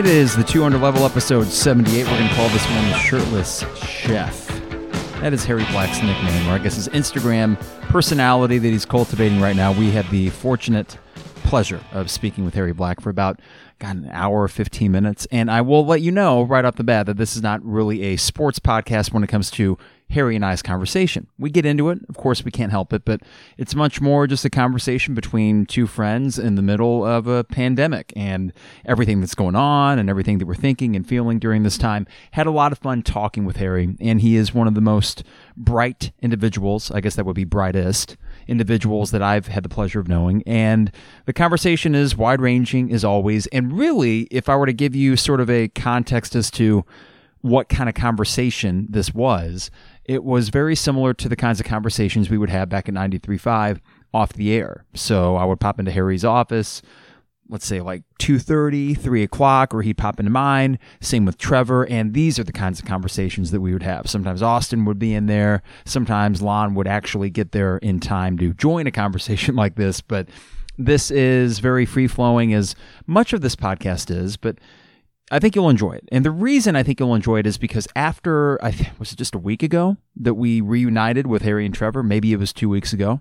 It is the 200 level episode 78. We're going to call this one the Shirtless Chef. That is Harry Black's nickname, or I guess his Instagram personality that he's cultivating right now. We had the fortunate pleasure of speaking with Harry Black for about got an hour, or 15 minutes. And I will let you know right off the bat that this is not really a sports podcast when it comes to Harry and I's conversation. We get into it. Of course, we can't help it, but it's much more just a conversation between two friends in the middle of a pandemic and everything that's going on and everything that we're thinking and feeling during this time. Had a lot of fun talking with Harry, and he is one of the most bright individuals. I guess that would be brightest individuals that I've had the pleasure of knowing. And the conversation is wide ranging as always. And really, if I were to give you sort of a context as to what kind of conversation this was, it was very similar to the kinds of conversations we would have back in 93.5 off the air. So I would pop into Harry's office, let's say like 2.30 3 o'clock or he'd pop into mine. Same with trevor and these are the kinds of conversations that we would have. Sometimes austin would be in there. Sometimes lon would actually get there in time to join a conversation like this. But this is very free flowing as much of this podcast is. But I think you'll enjoy it. And the reason I think you'll enjoy it is because after I th- was it just a week ago that we reunited with Harry and Trevor, maybe it was 2 weeks ago.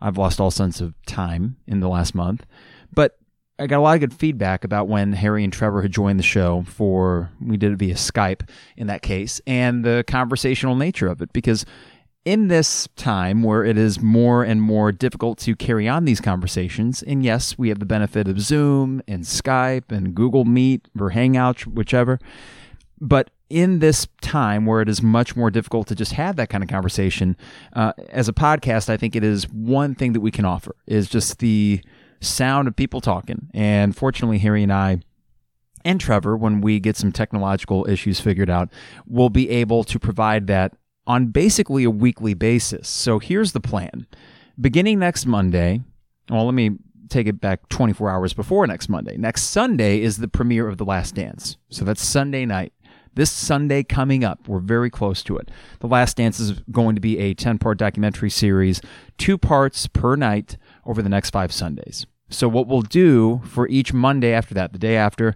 I've lost all sense of time in the last month. But I got a lot of good feedback about when Harry and Trevor had joined the show for we did it via Skype in that case and the conversational nature of it because in this time where it is more and more difficult to carry on these conversations, and yes, we have the benefit of Zoom and Skype and Google Meet or Hangout, whichever, but in this time where it is much more difficult to just have that kind of conversation, uh, as a podcast, I think it is one thing that we can offer is just the sound of people talking. And fortunately, Harry and I and Trevor, when we get some technological issues figured out, will be able to provide that on basically a weekly basis. So here's the plan. Beginning next Monday, well, let me take it back 24 hours before next Monday. Next Sunday is the premiere of The Last Dance. So that's Sunday night. This Sunday coming up, we're very close to it. The Last Dance is going to be a 10 part documentary series, two parts per night over the next five Sundays. So, what we'll do for each Monday after that, the day after,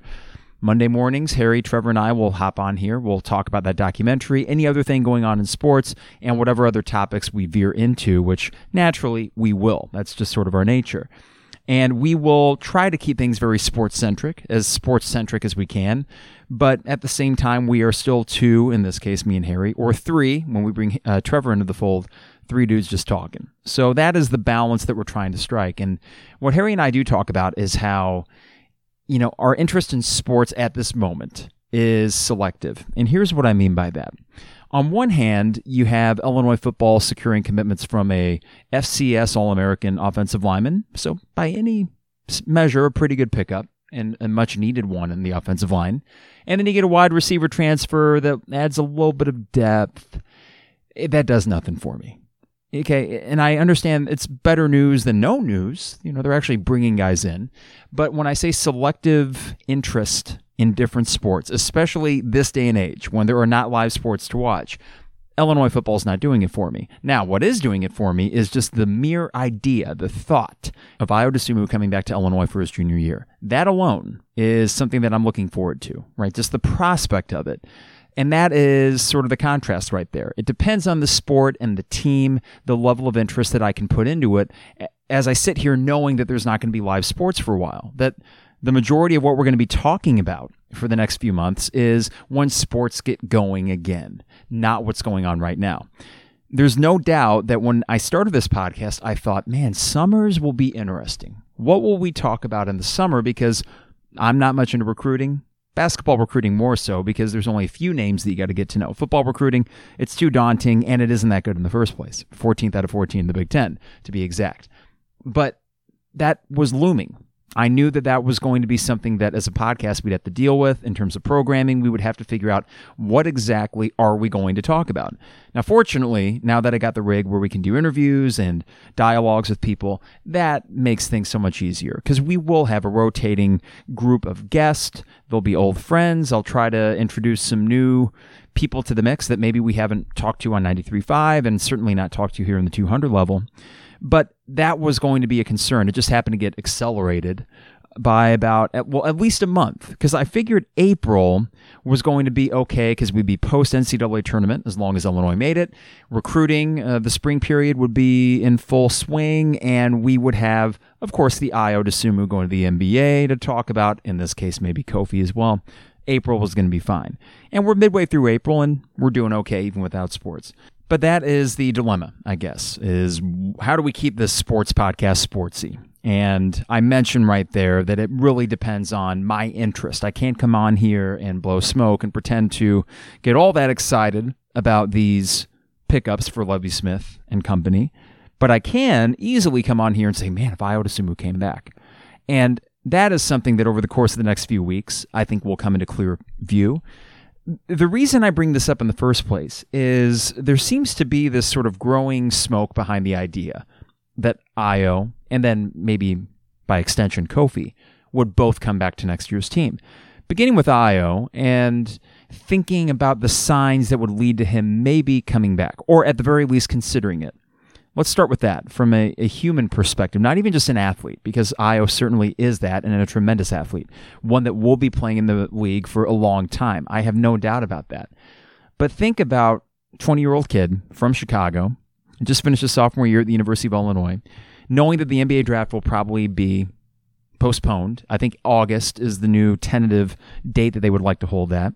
Monday mornings, Harry, Trevor, and I will hop on here. We'll talk about that documentary, any other thing going on in sports, and whatever other topics we veer into, which naturally we will. That's just sort of our nature. And we will try to keep things very sports centric, as sports centric as we can. But at the same time, we are still two, in this case, me and Harry, or three when we bring uh, Trevor into the fold, three dudes just talking. So that is the balance that we're trying to strike. And what Harry and I do talk about is how you know, our interest in sports at this moment is selective. And here's what I mean by that. On one hand, you have Illinois football securing commitments from a FCS All American offensive lineman. So, by any measure, a pretty good pickup and a much needed one in the offensive line. And then you get a wide receiver transfer that adds a little bit of depth. That does nothing for me. Okay, and I understand it's better news than no news. You know, they're actually bringing guys in. But when I say selective interest in different sports, especially this day and age when there are not live sports to watch, Illinois football is not doing it for me. Now, what is doing it for me is just the mere idea, the thought of Ayo Dosunmu coming back to Illinois for his junior year. That alone is something that I'm looking forward to, right? Just the prospect of it. And that is sort of the contrast right there. It depends on the sport and the team, the level of interest that I can put into it as I sit here knowing that there's not going to be live sports for a while. That the majority of what we're going to be talking about for the next few months is when sports get going again, not what's going on right now. There's no doubt that when I started this podcast, I thought, man, summers will be interesting. What will we talk about in the summer? Because I'm not much into recruiting. Basketball recruiting more so because there's only a few names that you got to get to know. Football recruiting, it's too daunting and it isn't that good in the first place. 14th out of 14 in the Big Ten, to be exact. But that was looming. I knew that that was going to be something that as a podcast we'd have to deal with in terms of programming. We would have to figure out what exactly are we going to talk about. Now, fortunately, now that I got the rig where we can do interviews and dialogues with people, that makes things so much easier because we will have a rotating group of guests. They'll be old friends. I'll try to introduce some new people to the mix that maybe we haven't talked to on 93.5 and certainly not talked to here in the 200 level. But that was going to be a concern. It just happened to get accelerated by about well at least a month because I figured April was going to be okay because we'd be post NCAA tournament as long as Illinois made it. Recruiting uh, the spring period would be in full swing, and we would have, of course, the Ayo Dosunmu going to the NBA to talk about. In this case, maybe Kofi as well. April was going to be fine, and we're midway through April, and we're doing okay even without sports. But that is the dilemma, I guess, is how do we keep this sports podcast sportsy? And I mentioned right there that it really depends on my interest. I can't come on here and blow smoke and pretend to get all that excited about these pickups for Lovie Smith and company. But I can easily come on here and say, man, if Ayo Dosunmu came back. And that is something that over the course of the next few weeks, I think will come into clear view. The reason I bring this up in the first place is there seems to be this sort of growing smoke behind the idea that Ayo and then maybe by extension Kofi would both come back to next year's team. Beginning with Ayo and thinking about the signs that would lead to him maybe coming back, or at the very least considering it. Let's start with that from a, a, human perspective, not even just an athlete, because Ayo certainly is that and a tremendous athlete, one that will be playing in the league for a long time. I have no doubt about that. But think about 20 year old kid from Chicago just finished his sophomore year at the University of Illinois, knowing that the NBA draft will probably be postponed. I think August is the new tentative date that they would like to hold that.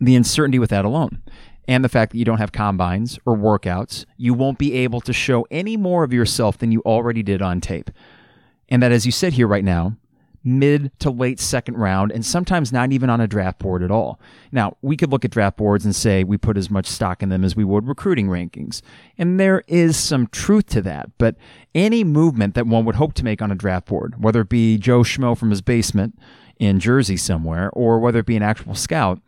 The uncertainty with that alone, and the fact that you don't have combines or workouts, you won't be able to show any more of yourself than you already did on tape. And that as you sit here right now, mid to late second round, and sometimes not even on a draft board at all. Now, we could look at draft boards and say we put as much stock in them as we would recruiting rankings. And there is some truth to that. But any movement that one would hope to make on a draft board, whether it be Joe Schmo from his basement in Jersey somewhere, or whether it be an actual scout,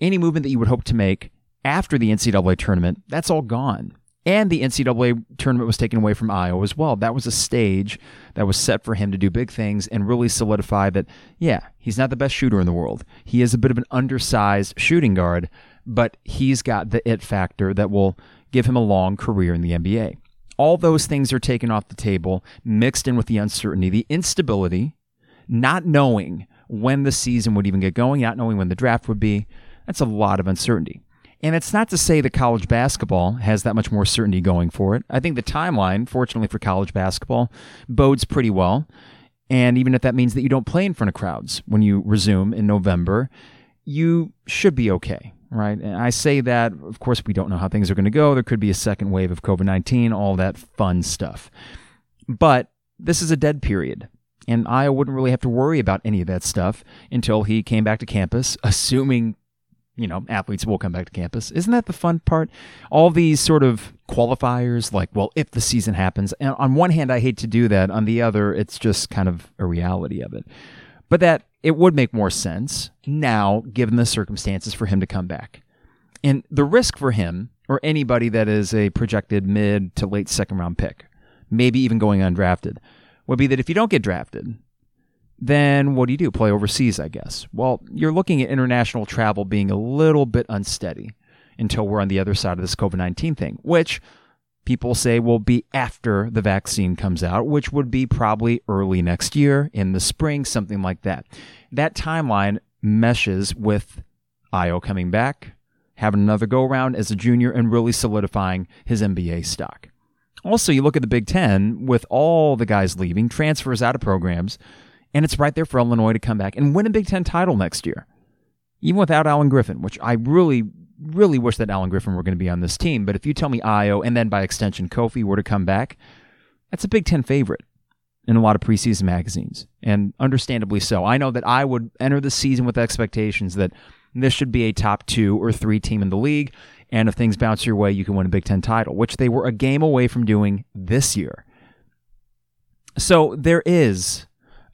any movement that you would hope to make after the NCAA tournament, that's all gone. And the NCAA tournament was taken away from Ayo as well. That was a stage that was set for him to do big things and really solidify that, yeah, he's not the best shooter in the world. He is a bit of an undersized shooting guard, but he's got the it factor that will give him a long career in the NBA. All those things are taken off the table, mixed in with the uncertainty, the instability, not knowing when the season would even get going, not knowing when the draft would be. That's a lot of uncertainty. And it's not to say that college basketball has that much more certainty going for it. I think the timeline, fortunately for college basketball, bodes pretty well. And even if that means that you don't play in front of crowds when you resume in November, you should be okay, right? And I say that, of course, we don't know how things are going to go. There could be a second wave of COVID 19, all that fun stuff. But this is a dead period. And I wouldn't really have to worry about any of that stuff until he came back to campus, assuming you know, athletes will come back to campus. Isn't that the fun part? All these sort of qualifiers, like, well, if the season happens. And on one hand, I hate to do that. On the other, it's just kind of a reality of it. But that it would make more sense now, given the circumstances, for him to come back. And the risk for him, or anybody that is a projected mid to late second round pick, maybe even going undrafted, would be that if you don't get drafted, then what do you do? Play overseas, I guess. Well, you're looking at international travel being a little bit unsteady until we're on the other side of this COVID 19 thing, which people say will be after the vaccine comes out, which would be probably early next year in the spring, something like that. That timeline meshes with Ayo coming back, having another go around as a junior, and really solidifying his NBA stock. Also, you look at the Big Ten with all the guys leaving, transfers out of programs and it's right there for Illinois to come back and win a Big Ten title next year, even without Alan Griffin, which I really, really wish that Alan Griffin were going to be on this team. But if you tell me Ayo and then by extension Kofi were to come back, that's a Big Ten favorite in a lot of preseason magazines, and understandably so. I know that I would enter the season with expectations that this should be a top two or three team in the league. And if things bounce your way, you can win a Big Ten title, which they were a game away from doing this year. So there is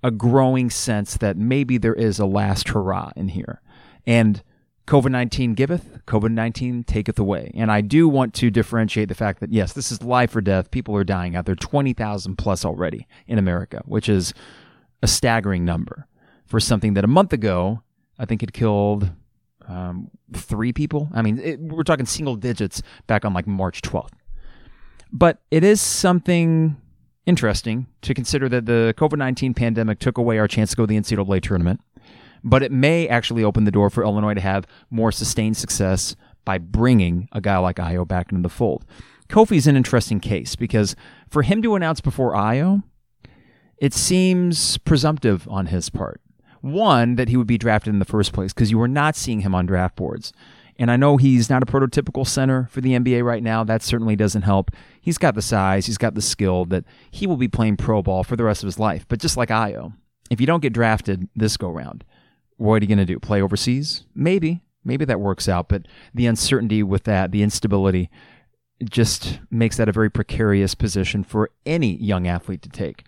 a growing sense that maybe there is a last hurrah in here. And COVID 19 giveth, COVID 19 taketh away. And I do want to differentiate the fact that, yes, this is life or death. People are dying out there, 20,000 plus already in America, which is a staggering number for something that a month ago, I think it killed um, three people. I mean, it, we're talking single digits back on like March 12th. But it is something interesting to consider that the COVID 19 pandemic took away our chance to go to the NCAA tournament, but it may actually open the door for Illinois to have more sustained success by bringing a guy like Ayo back into the fold. Kofi's an interesting case because for him to announce before Ayo, it seems presumptive on his part. One, that he would be drafted in the first place because you were not seeing him on draft boards. And I know he's not a prototypical center for the NBA right now. That certainly doesn't help. He's got the size, he's got the skill that he will be playing pro ball for the rest of his life. But just like Ayo, if you don't get drafted this go round, what are you going to do? Play overseas? Maybe. Maybe that works out. But the uncertainty with that, the instability, just makes that a very precarious position for any young athlete to take.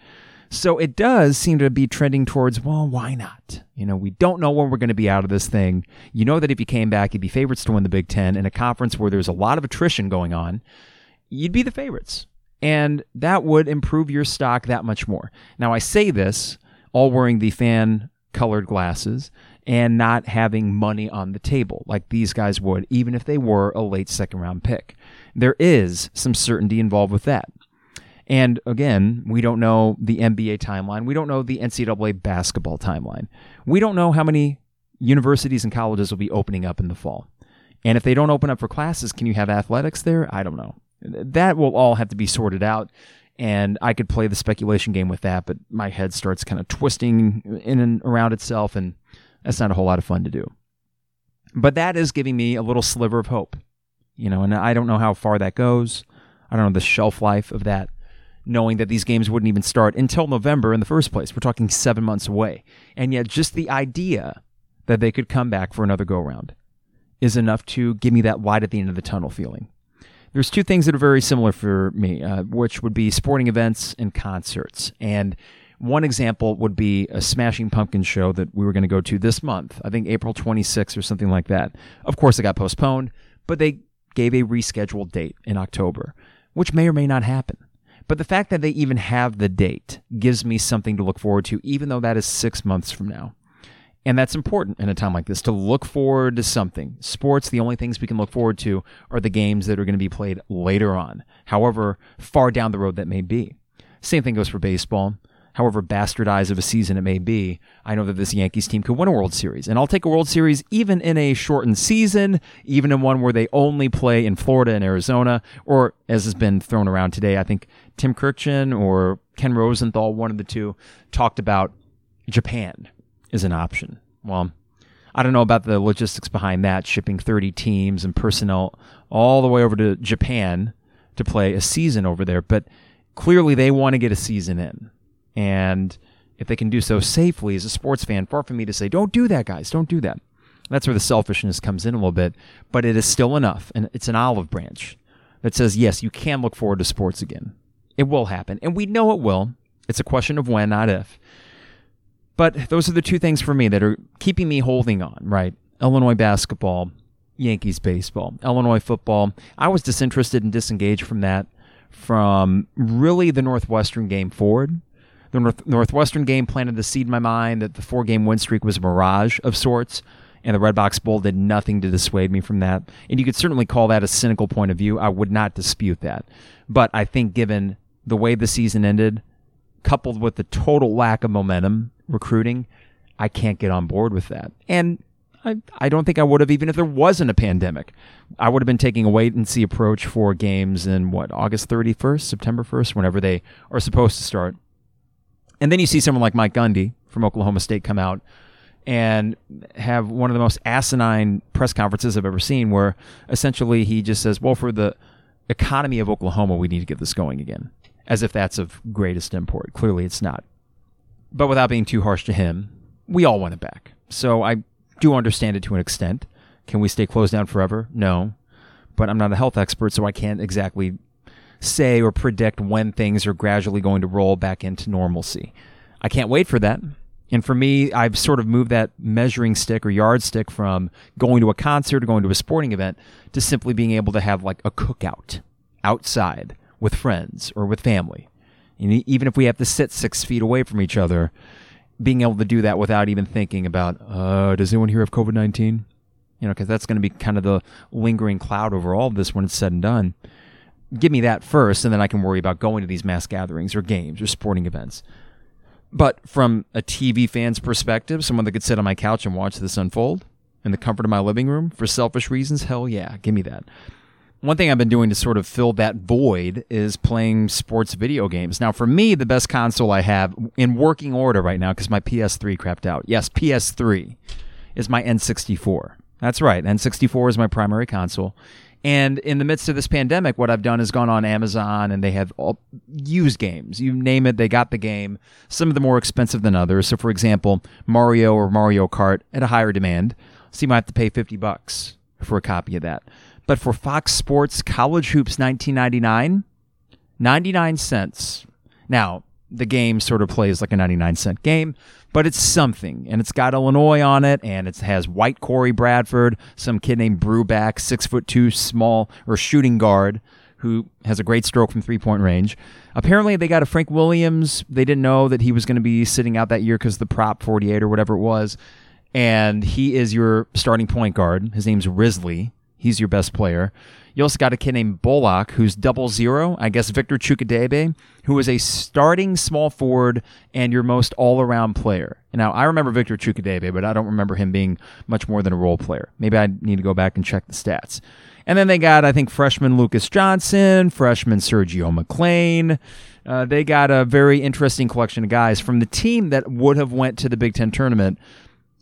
So it does seem to be trending towards, well, why not? You know, we don't know when we're going to be out of this thing. You know that if you came back, you'd be favorites to win the Big Ten in a conference where there's a lot of attrition going on. You'd be the favorites. And that would improve your stock that much more. Now, I say this all wearing the fan colored glasses and not having money on the table like these guys would, even if they were a late second round pick. There is some certainty involved with that. And again, we don't know the NBA timeline. We don't know the NCAA basketball timeline. We don't know how many universities and colleges will be opening up in the fall. And if they don't open up for classes, can you have athletics there? I don't know. That will all have to be sorted out. And I could play the speculation game with that, but my head starts kind of twisting in and around itself, and that's not a whole lot of fun to do. But that is giving me a little sliver of hope, you know, and I don't know how far that goes. I don't know the shelf life of that knowing that these games wouldn't even start until November in the first place. We're talking seven months away. And yet, just the idea that they could come back for another go round is enough to give me that light at the end of the tunnel feeling. There's two things that are very similar for me, uh, which would be sporting events and concerts. And one example would be a Smashing Pumpkins show that we were going to go to this month, I think April 26th or something like that. Of course, it got postponed, but they gave a rescheduled date in October, which may or may not happen. But the fact that they even have the date gives me something to look forward to, even though that is six months from now. And that's important in a time like this to look forward to something. Sports, the only things we can look forward to are the games that are going to be played later on, however far down the road that may be. Same thing goes for baseball however bastardized of a season it may be, I know that this Yankees team could win a World Series. And I'll take a World Series even in a shortened season, even in one where they only play in Florida and Arizona, or as has been thrown around today, I think Tim Kurkjian or Ken Rosenthal, one of the two, talked about Japan as an option. Well, I don't know about the logistics behind that, shipping 30 teams and personnel all the way over to Japan to play a season over there, but clearly they want to get a season in. And if they can do so safely as a sports fan, far from me to say, don't do that, guys, don't do that. That's where the selfishness comes in a little bit, but it is still enough. And it's an olive branch that says, yes, you can look forward to sports again. It will happen. And we know it will. It's a question of when, not if. But those are the two things for me that are keeping me holding on, right? Illinois basketball, Yankees baseball, Illinois football. I was disinterested and disengaged from that from really the Northwestern game forward the North- Northwestern game planted the seed in my mind that the four game win streak was a mirage of sorts, and the Redbox Bowl did nothing to dissuade me from that. And you could certainly call that a cynical point of view. I would not dispute that. But I think given the way the season ended, coupled with the total lack of momentum recruiting, I can't get on board with that. And I, I don't think I would have even if there wasn't a pandemic. I would have been taking a wait and see approach for games in what, August 31st, September 1st, whenever they are supposed to start. And then you see someone like Mike Gundy from Oklahoma State come out and have one of the most asinine press conferences I've ever seen, where essentially he just says, Well, for the economy of Oklahoma, we need to get this going again, as if that's of greatest import. Clearly, it's not. But without being too harsh to him, we all want it back. So I do understand it to an extent. Can we stay closed down forever? No. But I'm not a health expert, so I can't exactly say or predict when things are gradually going to roll back into normalcy. I can't wait for that. And for me, I've sort of moved that measuring stick or yardstick from going to a concert or going to a sporting event to simply being able to have like a cookout outside with friends or with family. And even if we have to sit six feet away from each other, being able to do that without even thinking about, uh, does anyone here have COVID 19? You know, because that's going to be kind of the lingering cloud over all of this when it's said and done give me that first, and then I can worry about going to these mass gatherings or games or sporting events. But from a TV fan's perspective, someone that could sit on my couch and watch this unfold in the comfort of my living room for selfish reasons, hell yeah, give me that. One thing I've been doing to sort of fill that void is playing sports video games. Now, for me, the best console I have in working order right now, because my PS3 crapped out. Yes, PS3 is my N64. That's right, N64 is my primary console. And in the midst of this pandemic, what I've done is gone on Amazon and they have all used games. You name it, they got the game. Some of them more expensive than others. So, for example, Mario or Mario Kart at a higher demand. So you might have to pay 50 bucks for a copy of that. But for Fox Sports College Hoops 1999, 99 cents. Now, the game sort of plays like a 99 cent game, but it's something. And it's got Illinois on it, and it has white Cory Bradford, some kid named Brewback, six foot two, small or shooting guard, who has a great stroke from three point range. Apparently, they got a Frank Williams. They didn't know that he was going to be sitting out that year because the prop 48 or whatever it was. And he is your starting point guard. His name's Risley. He's your best player. You also got a kid named Bullock, who's double zero. I guess Victor Chukwudebe, who is a starting small forward and your most all around player. Now, I remember Victor Chukwudebe, but I don't remember him being much more than a role player. Maybe I need to go back and check the stats. And then they got, I think, freshman Lucas Johnson, freshman Sergio McClain. Uh, they got a very interesting collection of guys from the team that would have went to the Big Ten tournament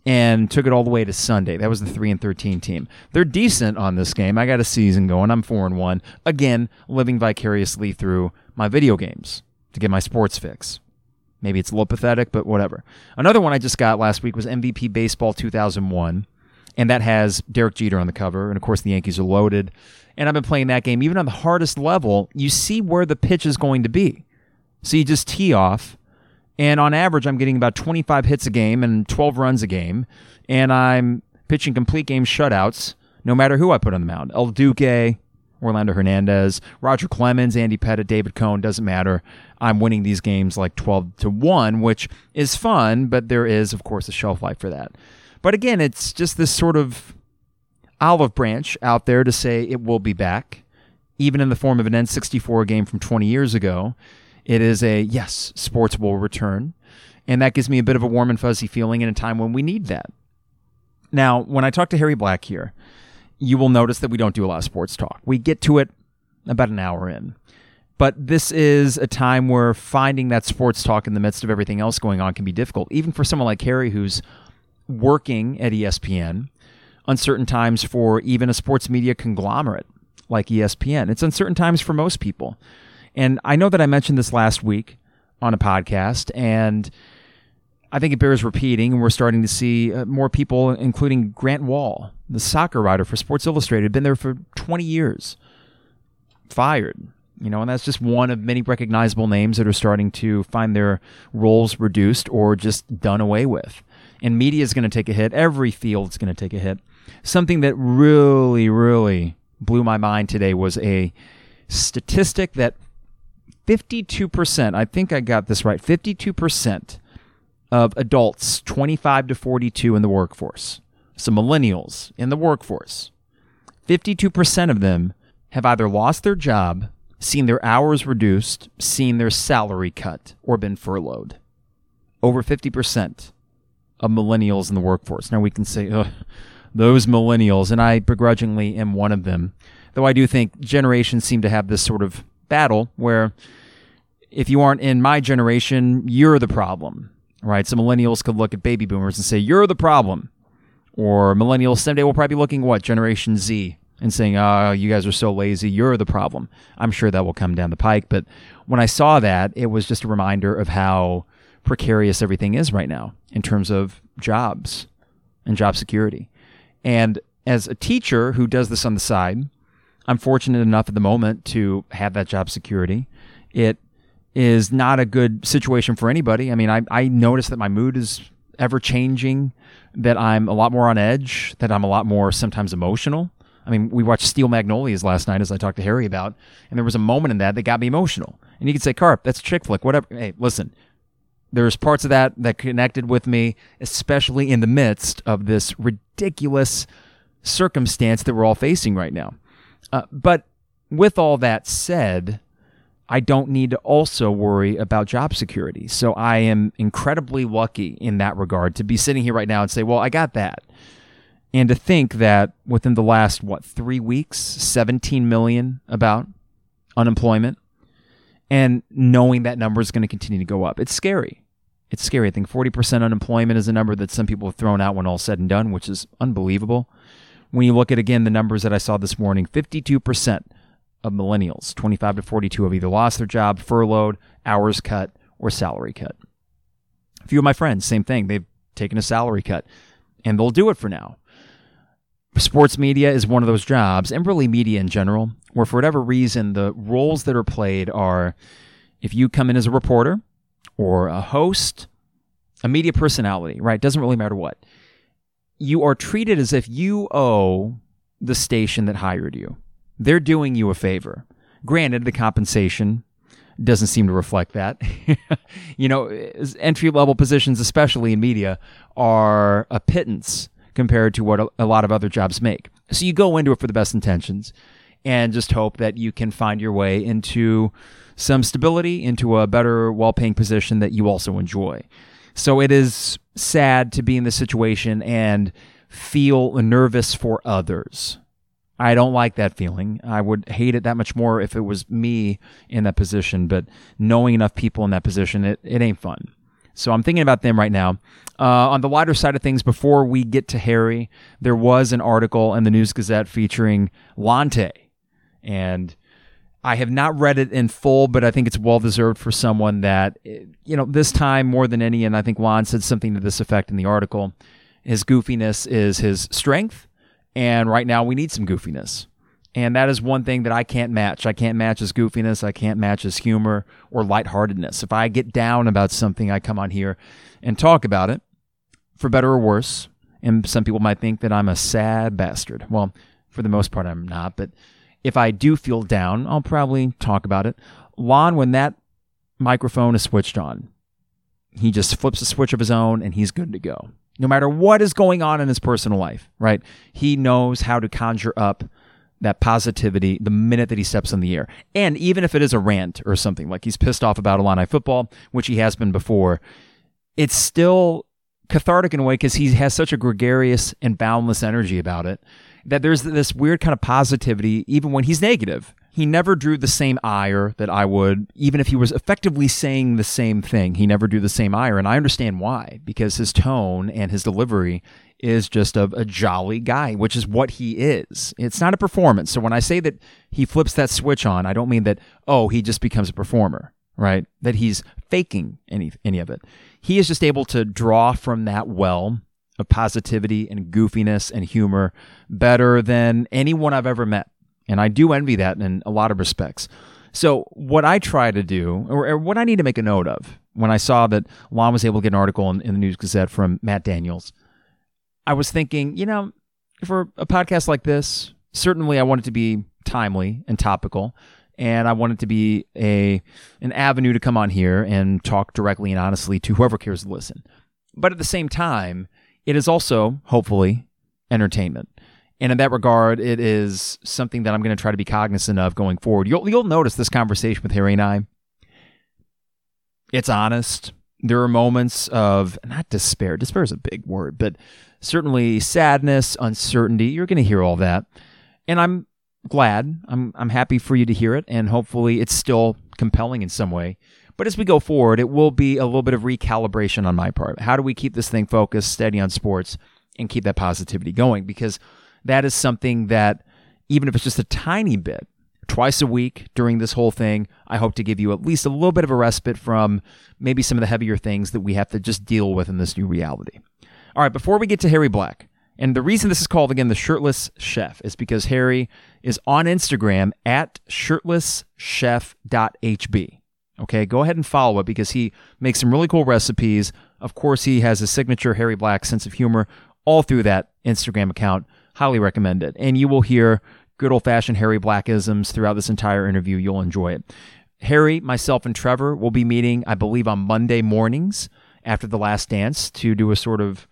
and took it all the way to Sunday. That was the three and thirteen team. They're decent on this game. I got a season going. I'm four and one. Again, living vicariously through my video games to get my sports fix. Maybe it's a little pathetic, but whatever. Another one I just got last week was MVP Baseball 2001, and that has Derek Jeter on the cover, and of course the Yankees are loaded. And I've been playing that game even on the hardest level. You see where the pitch is going to be, so you just tee off and on average, I'm getting about 25 hits a game and 12 runs a game. And I'm pitching complete game shutouts no matter who I put on the mound. El Duque, Orlando Hernandez, Roger Clemens, Andy Pettitte, David Cone, doesn't matter. I'm winning these games like 12 to 1, which is fun, but there is, of course, a shelf life for that. But again, it's just this sort of olive branch out there to say it will be back, even in the form of an N64 game from 20 years ago. It is a yes, sports will return. And that gives me a bit of a warm and fuzzy feeling in a time when we need that. Now, when I talk to Harry Black here, you will notice that we don't do a lot of sports talk. We get to it about an hour in. But this is a time where finding that sports talk in the midst of everything else going on can be difficult, even for someone like Harry who's working at ESPN, uncertain times for even a sports media conglomerate like ESPN. It's uncertain times for most people. And I know that I mentioned this last week on a podcast, and I think it bears repeating. And we're starting to see uh, more people, including Grant Wahl, the soccer writer for Sports Illustrated, been there for 20 years, fired. You know, and that's just one of many recognizable names that are starting to find their roles reduced or just done away with. And media is going to take a hit. Every field is going to take a hit. Something that really, really blew my mind today was a statistic that 52%, I think I got this right, 52% of adults 25 to 42 in the workforce, so millennials in the workforce, 52% of them have either lost their job, seen their hours reduced, seen their salary cut, or been furloughed. Over 50% of millennials in the workforce. Now we can say, those millennials, and I begrudgingly am one of them. Though I do think generations seem to have this sort of battle where if you aren't in my generation, you're the problem, right? So millennials could look at baby boomers and say, you're the problem. Or millennials someday will probably be looking what? Generation Z and saying, oh, you guys are so lazy, you're the problem. I'm sure that will come down the pike. But when I saw that, it was just a reminder of how precarious everything is right now in terms of jobs and job security. And as a teacher who does this on the side, I'm fortunate enough at the moment to have that job security. It is not a good situation for anybody. I mean, I, I notice that my mood is ever changing, that I'm a lot more on edge, that I'm a lot more sometimes emotional. I mean, we watched Steel Magnolias last night, as I talked to Harry about, and there was a moment in that that got me emotional. And you could say, Carp, that's a chick flick, whatever. Hey, listen, there's parts of that that connected with me, especially in the midst of this ridiculous circumstance that we're all facing right now. Uh, but with all that said, I don't need to also worry about job security. So I am incredibly lucky in that regard to be sitting here right now and say, well, I got that. And to think that within the last, what, three weeks, 17 million about unemployment, and knowing that number is going to continue to go up. It's scary. It's scary. I think 40% unemployment is a number that some people have thrown out when all said and done, which is unbelievable. When you look at, again, the numbers that I saw this morning 52% of millennials, 25 to 42, have either lost their job, furloughed, hours cut, or salary cut. A few of my friends, same thing. They've taken a salary cut, and they'll do it for now. Sports media is one of those jobs, and really media in general, where for whatever reason, the roles that are played are if you come in as a reporter or a host, a media personality, right? Doesn't really matter what. You are treated as if you owe the station that hired you they're doing you a favor. Granted, the compensation doesn't seem to reflect that. you know, entry level positions, especially in media, are a pittance compared to what a lot of other jobs make. So you go into it for the best intentions and just hope that you can find your way into some stability, into a better, well paying position that you also enjoy. So it is sad to be in this situation and feel nervous for others. I don't like that feeling. I would hate it that much more if it was me in that position, but knowing enough people in that position, it, it ain't fun. So I'm thinking about them right now. Uh, on the lighter side of things, before we get to Harry, there was an article in the News Gazette featuring Lante. And I have not read it in full, but I think it's well deserved for someone that, eh, you know, this time more than any, and I think Lon said something to this effect in the article. His goofiness is his strength and right now we need some goofiness. And that is one thing that I can't match. I can't match his goofiness. I can't match his humor or lightheartedness. If I get down about something, I come on here and talk about it, for better or worse. And some people might think that I'm a sad bastard. Well, for the most part, I'm not. But if I do feel down, I'll probably talk about it. Lon, when that microphone is switched on, he just flips a switch of his own and he's good to go no matter what is going on in his personal life, right? He knows how to conjure up that positivity the minute that he steps on the air. And even if it is a rant or something, like he's pissed off about Illini football, which he has been before, it's still cathartic in a way because he has such a gregarious and boundless energy about it that there's this weird kind of positivity even when he's negative he never drew the same ire that I would, even if he was effectively saying the same thing. He never drew the same ire. And I understand why, because his tone and his delivery is just of a jolly guy, which is what he is. It's not a performance. So when I say that he flips that switch on, I don't mean that, oh, he just becomes a performer, right? That he's faking any, any of it. He is just able to draw from that well of positivity and goofiness and humor better than anyone I've ever met. And I do envy that in a lot of respects. So, what I try to do, or, or, what I need to make a note of, when I saw that Lon was able to get an article in, in the News Gazette from Matt Daniels, I was thinking, you know, for a podcast like this, certainly I want it to be timely and topical, and I want it to be a an avenue to come on here and talk directly and honestly to whoever cares to listen. But at the same time, it is also hopefully entertainment. And in that regard, it is something that I'm going to try to be cognizant of going forward. You'll, you'll notice this conversation with Harry and I. It's honest. There are moments of not despair. Despair is a big word, but certainly sadness, uncertainty. You're going to hear all that. And I'm glad. I'm I'm happy for you to hear it and hopefully it's still compelling in some way. But as we go forward, it will be a little bit of recalibration on my part. How do we keep this thing focused, steady on sports and keep that positivity going because that is something that, even if it's just a tiny bit, twice a week during this whole thing, I hope to give you at least a little bit of a respite from maybe some of the heavier things that we have to just deal with in this new reality. All right, before we get to Harry Black, and the reason this is called again the shirtless chef is because Harry is on Instagram at shirtlesschef.hb. Okay, go ahead and follow it because he makes some really cool recipes. Of course, he has a signature Harry Black sense of humor all through that Instagram account. Highly recommend it. And you will hear good old fashioned Harry Blackisms throughout this entire interview. You'll enjoy it. Harry, myself, and Trevor will be meeting, I believe, on Monday mornings after the last dance to do a sort of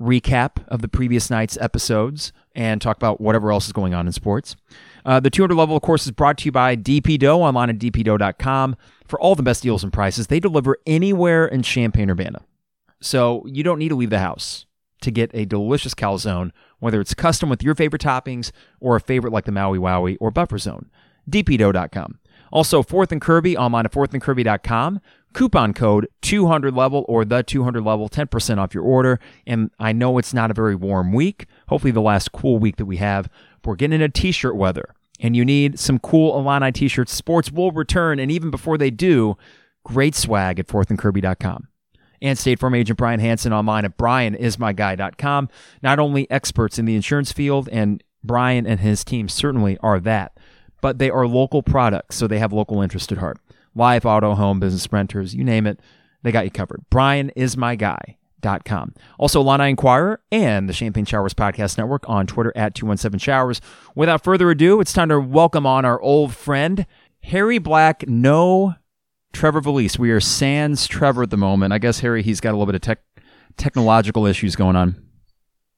recap of the previous night's episodes and talk about whatever else is going on in sports. Uh, the 200 level, of course, is brought to you by DP Dough online at dpdough.com for all the best deals and prices. They deliver anywhere in Champaign Urbana. So you don't need to leave the house to get a delicious calzone, whether it's custom with your favorite toppings or a favorite like the Maui Wowie or Buffer Zone. dpdough.com. Also, Fourth and Kirby online at fourthandkirby.com. Coupon code 200 level or the 200 level, 10% off your order. And I know it's not a very warm week, hopefully the last cool week that we have. We're getting into t-shirt weather and you need some cool Illini t-shirts. Sports will return. And even before they do, great swag at fourthandkirby.com and State Farm agent Brian Hanson online at brianismyguy.com. Not only experts in the insurance field, and Brian and his team certainly are that, but they are local products, so they have local interest at heart. Life, auto, home, business renters, you name it, they got you covered. BrianIsMyGuy.com. Also, Illini Inquirer and the Champagne Showers Podcast Network on Twitter at 217 Showers. Without further ado, it's time to welcome on our old friend, Harry Black. No Trevor Valise. We are sans Trevor at the moment. I guess Harry, he's got a little bit of tech technological issues going on.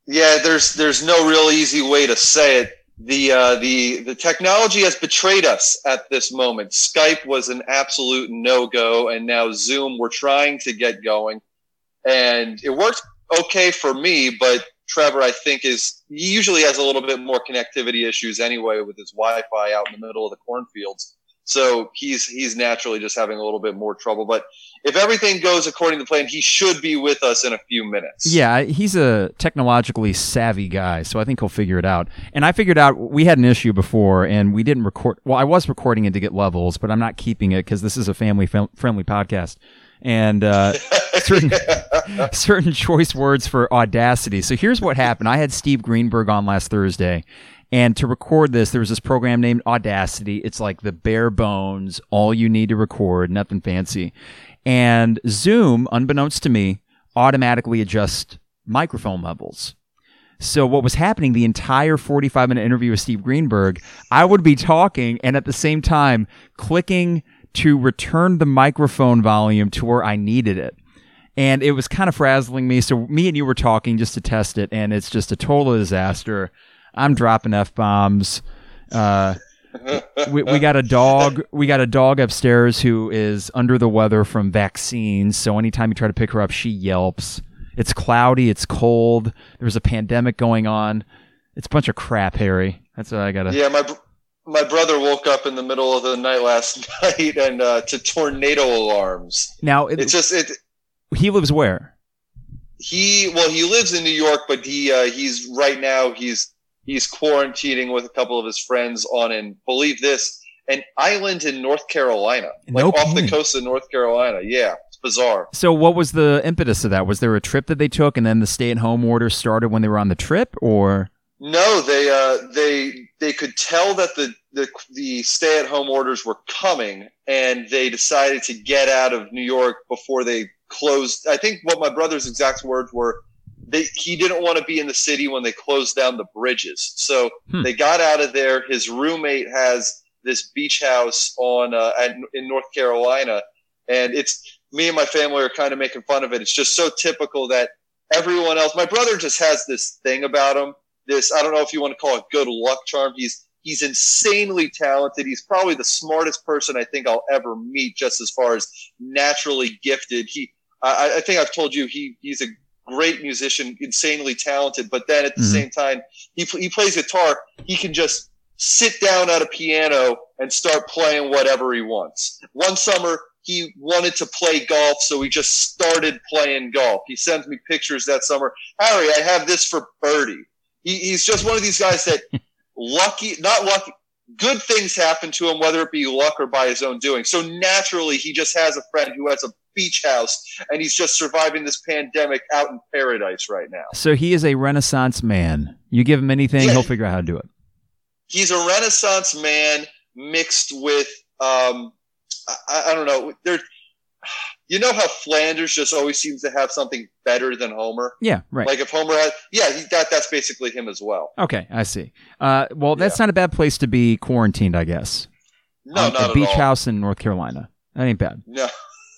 Yeah, there's there's no real easy way to say it. The uh, the the technology has betrayed us at this moment. Skype was an absolute no go, and now Zoom. We're trying to get going, and it worked okay for me, but Trevor, I think, is he usually has a little bit more connectivity issues anyway with his Wi-Fi out in the middle of the cornfields. So he's he's naturally just having a little bit more trouble. But if everything goes according to plan, he should be with us in a few minutes. Yeah, he's a technologically savvy guy, so I think he'll figure it out. And I figured out we had an issue before, and we didn't record. Well, I was recording it to get levels, but I'm not keeping it because this is a family friendly podcast. And uh, certain certain choice words for audacity. So here's what happened. I had Steve Greenberg on last Thursday, and to record this, there was this program named Audacity. It's like the bare bones, all you need to record, nothing fancy. And Zoom, unbeknownst to me, automatically adjusts microphone levels. So what was happening the entire 45 minute interview with Steve Greenberg, I would be talking and at the same time clicking to return the microphone volume to where I needed it. And it was kind of frazzling me. So me and you were talking just to test it and it's just a total disaster. I'm dropping f bombs. Uh, we, we got a dog. We got a dog upstairs who is under the weather from vaccines. So anytime you try to pick her up, she yelps. It's cloudy. It's cold. There's a pandemic going on. It's a bunch of crap, Harry. That's what I gotta. Yeah, my my brother woke up in the middle of the night last night and uh, to tornado alarms. Now it, it's just it. He lives where? He well, he lives in New York, but he uh, he's right now he's he's quarantining with a couple of his friends on and believe this an island in North Carolina, no like kidding. off the coast of North Carolina. Yeah, it's bizarre. So, what was the impetus of that? Was there a trip that they took, and then the stay-at-home order started when they were on the trip, or no? They uh, they they could tell that the the, the stay-at-home orders were coming, and they decided to get out of New York before they closed. I think what my brother's exact words were they, he didn't want to be in the city when they closed down the bridges. So hmm. they got out of there. His roommate has this beach house on uh, at, in North Carolina, and it's me and my family are kind of making fun of it. It's just so typical that everyone else. My brother just has this thing about him. This I don't know if you want to call it good luck charm. He's he's insanely talented. He's probably the smartest person I think I'll ever meet, just as far as naturally gifted. He I, I think I've told you he he's a great musician, insanely talented, but then at the mm-hmm. same time, he, he plays guitar. He can just sit down at a piano and start playing whatever he wants. One summer, he wanted to play golf, so he just started playing golf. He sends me pictures that summer. Harry, I have this for Birdie. He, he's just one of these guys that lucky, not lucky, good things happen to him, whether it be luck or by his own doing. So naturally, he just has a friend who has a beach house and he's just surviving this pandemic out in paradise right now. So he is a renaissance man. You give him anything, yeah, he'll figure out how to do it. He's a renaissance man mixed with, um, I, I don't know, there. You know how Flanders just always seems to have something better than Homer. Yeah, right. Like if Homer had, yeah, he, that that's basically him as well. Okay, I see. Uh, well, that's yeah. not a bad place to be quarantined, I guess. No, not a beach all. house in North Carolina. That ain't bad. No.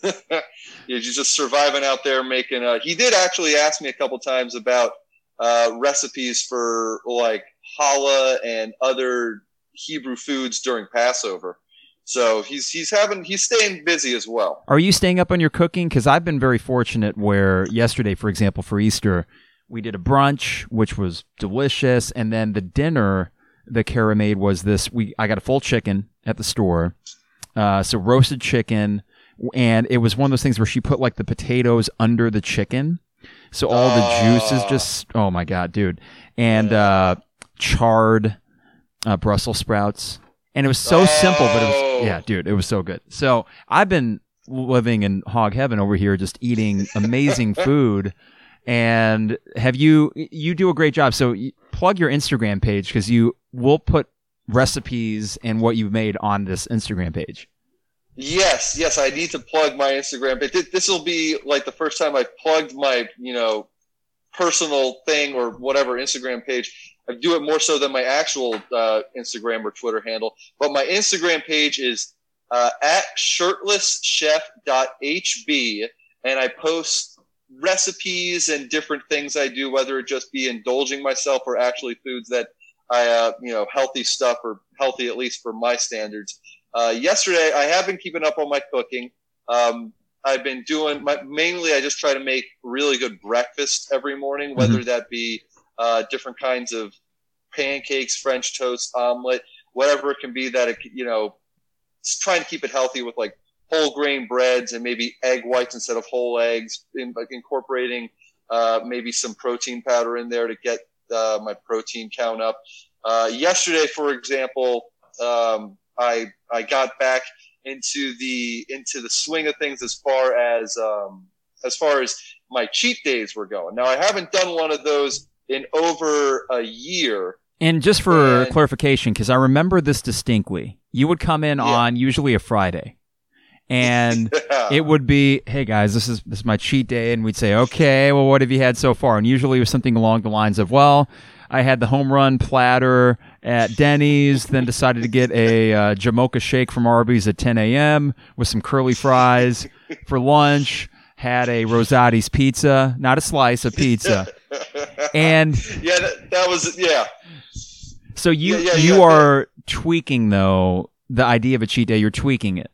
He's just surviving out there making. Uh, he did actually ask me a couple times about uh, recipes for like challah and other Hebrew foods during Passover. So he's he's having he's staying busy as well. Are you staying up on your cooking? Because I've been very fortunate. Where yesterday, for example, for Easter, we did a brunch, which was delicious, and then the dinner that Kara made was this. We I got a full chicken at the store, uh, so roasted chicken, and it was one of those things where she put like the potatoes under the chicken, so all the juices Oh. just. Oh my god, dude! And uh, charred uh, Brussels sprouts, and it was so simple, but it Oh. was yeah, dude, it was so good. So I've been living in hog heaven over here, just eating amazing food. And have you? You do a great job. So plug your Instagram page because you will put recipes and what you've made on this Instagram page. Yes, yes, I need to plug my Instagram. But this will be like the first time I've plugged my, you know, personal thing or whatever Instagram page. I do it more so than my actual uh, Instagram or Twitter handle. But my Instagram page is uh, at shirtlesschef.hb, and I post recipes and different things I do, whether it just be indulging myself or actually foods that I, uh, you know, healthy stuff or healthy at least for my standards. Uh, yesterday, I have been keeping up on my cooking. Um, I've been doing my, mainly. I just try to make really good breakfast every morning, whether that be uh, different kinds of pancakes, French toast, omelet, whatever it can be. That it, you know, trying to keep it healthy with like whole grain breads and maybe egg whites instead of whole eggs. In, like incorporating uh, maybe some protein powder in there to get uh, my protein count up. Uh, yesterday, for example, um, I I got back into the into the swing of things as far as um, as far as my cheat days were going. Now I haven't done one of those in over a year. And just for And- clarification, because I remember this distinctly, you would come in Yeah. on usually a Friday, and it would be, "Hey guys, this is this is my cheat day," and we'd say, "Okay, well, what have you had so far?" And usually it was something along the lines of, "Well, I had the home run platter at Denny's, then decided to get a uh, Jamocha shake from Arby's at 10 a.m. with some curly fries for lunch." Had a Rosati's pizza, not a slice, a pizza, and yeah, that, that was yeah. so you Yeah, yeah, you yeah, are tweaking though the idea of a cheat day. You're tweaking it.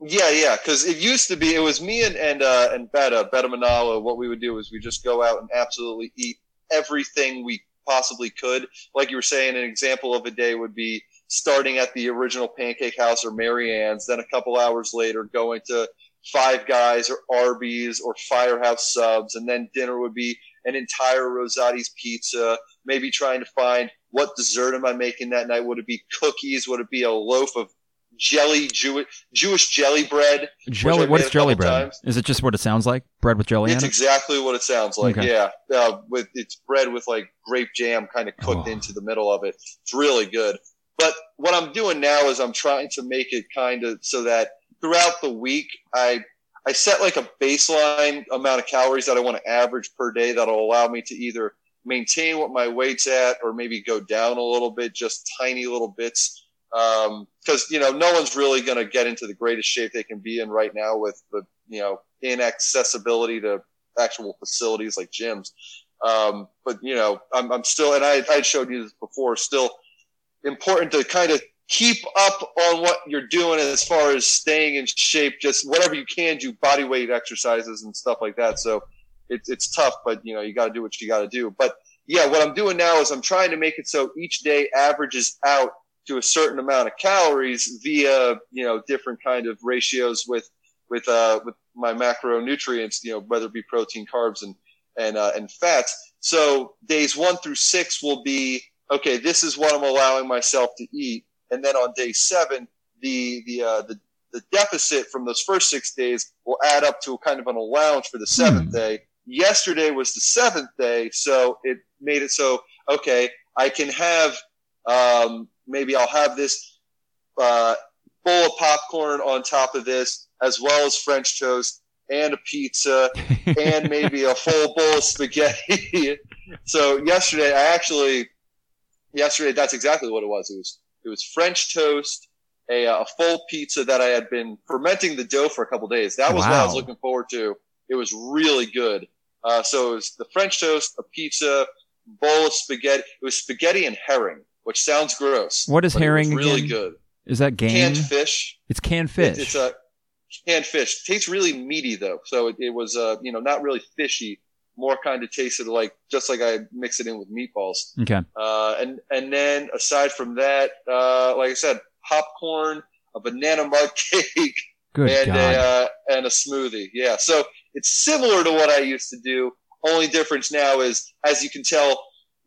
Yeah, yeah, because it used to be it was me and and uh, and Betta Betta Manalo. What we would do is we just go out and absolutely eat everything we possibly could. Like you were saying, an example of a day would be starting at the original Pancake House or Merry Ann's, then a couple hours later going to Five Guys or Arby's or Firehouse Subs, and then dinner would be an entire Rosati's pizza. Maybe trying to find what dessert am I making that night? Would it be cookies? Would it be a loaf of jelly Jewish Jewish jelly bread? Jelly. What is jelly bread? times. Is it just what it sounds like? Bread with jelly It's in it? exactly what it sounds like. Okay. Yeah, uh, with it's bread with like grape jam kind of cooked Oh. into the middle of it. It's really good. But what I'm doing now is I'm trying to make it kind of so that throughout the week I I set like a baseline amount of calories that I want to average per day that'll allow me to either maintain what my weight's at or maybe go down a little bit, just tiny little bits. Because you know, no one's really going to get into the greatest shape they can be in right now with the you know inaccessibility to actual facilities like gyms. Um, but you know, I'm, I'm still, and I I showed you this before, still important to kind of keep up on what you're doing as far as staying in shape. Just whatever you can do, body weight exercises and stuff like that. So it's it's tough, but you know, you got to do what you got to do. But yeah, what I'm doing now is I'm trying to make it so each day averages out to a certain amount of calories via you know different kind of ratios with with uh with my macronutrients, you know, whether it be protein, carbs, and and uh, and fats. So days one through six will be okay. This is what I'm allowing myself to eat, and then on day seven, the the uh, the the deficit from those first six days will add up to a kind of an allowance for the seventh Hmm. day. Yesterday was the seventh day, so it made it so okay. I can have um, maybe I'll have this uh, bowl of popcorn on top of this, as well as French toast and a pizza and maybe a full bowl of spaghetti. so yesterday, I actually, yesterday, that's exactly what it was. It was, it was French toast a, a full pizza that I had been fermenting the dough for a couple days. That was what I was looking forward to. It was really good. Uh, so it was the French toast, a pizza, bowl of spaghetti. It was spaghetti and herring, which sounds gross. What is it herring really again? good. Is that game? Canned fish. It's canned It- fish. it's a canned fish. Tastes really meaty though, so it, it was uh you know not really fishy. More kind of tasted like just like I mix it in with meatballs. okay. Uh, and and then aside from that, uh, like I said, popcorn, a banana mud cake, Good and God. a uh, and a smoothie. Yeah, so it's similar to what I used to do. Only difference now is, as you can tell,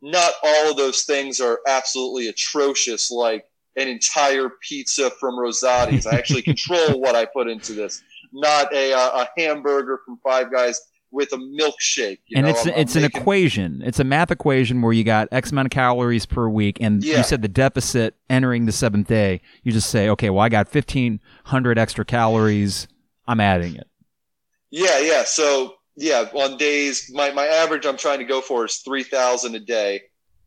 not all of those things are absolutely atrocious. Like an entire pizza from Rosati's. I actually control what I put into this. Not a uh, a hamburger from Five Guys with a milkshake. You and know, it's I'm- I'm it's an making- equation. It's a math equation where you got X amount of calories per week, and you said the deficit entering the seventh day. You just say, okay, well, I got fifteen hundred extra calories. I'm adding it. Yeah, yeah. So yeah, on days my, my average I'm trying to go for is three thousand a day.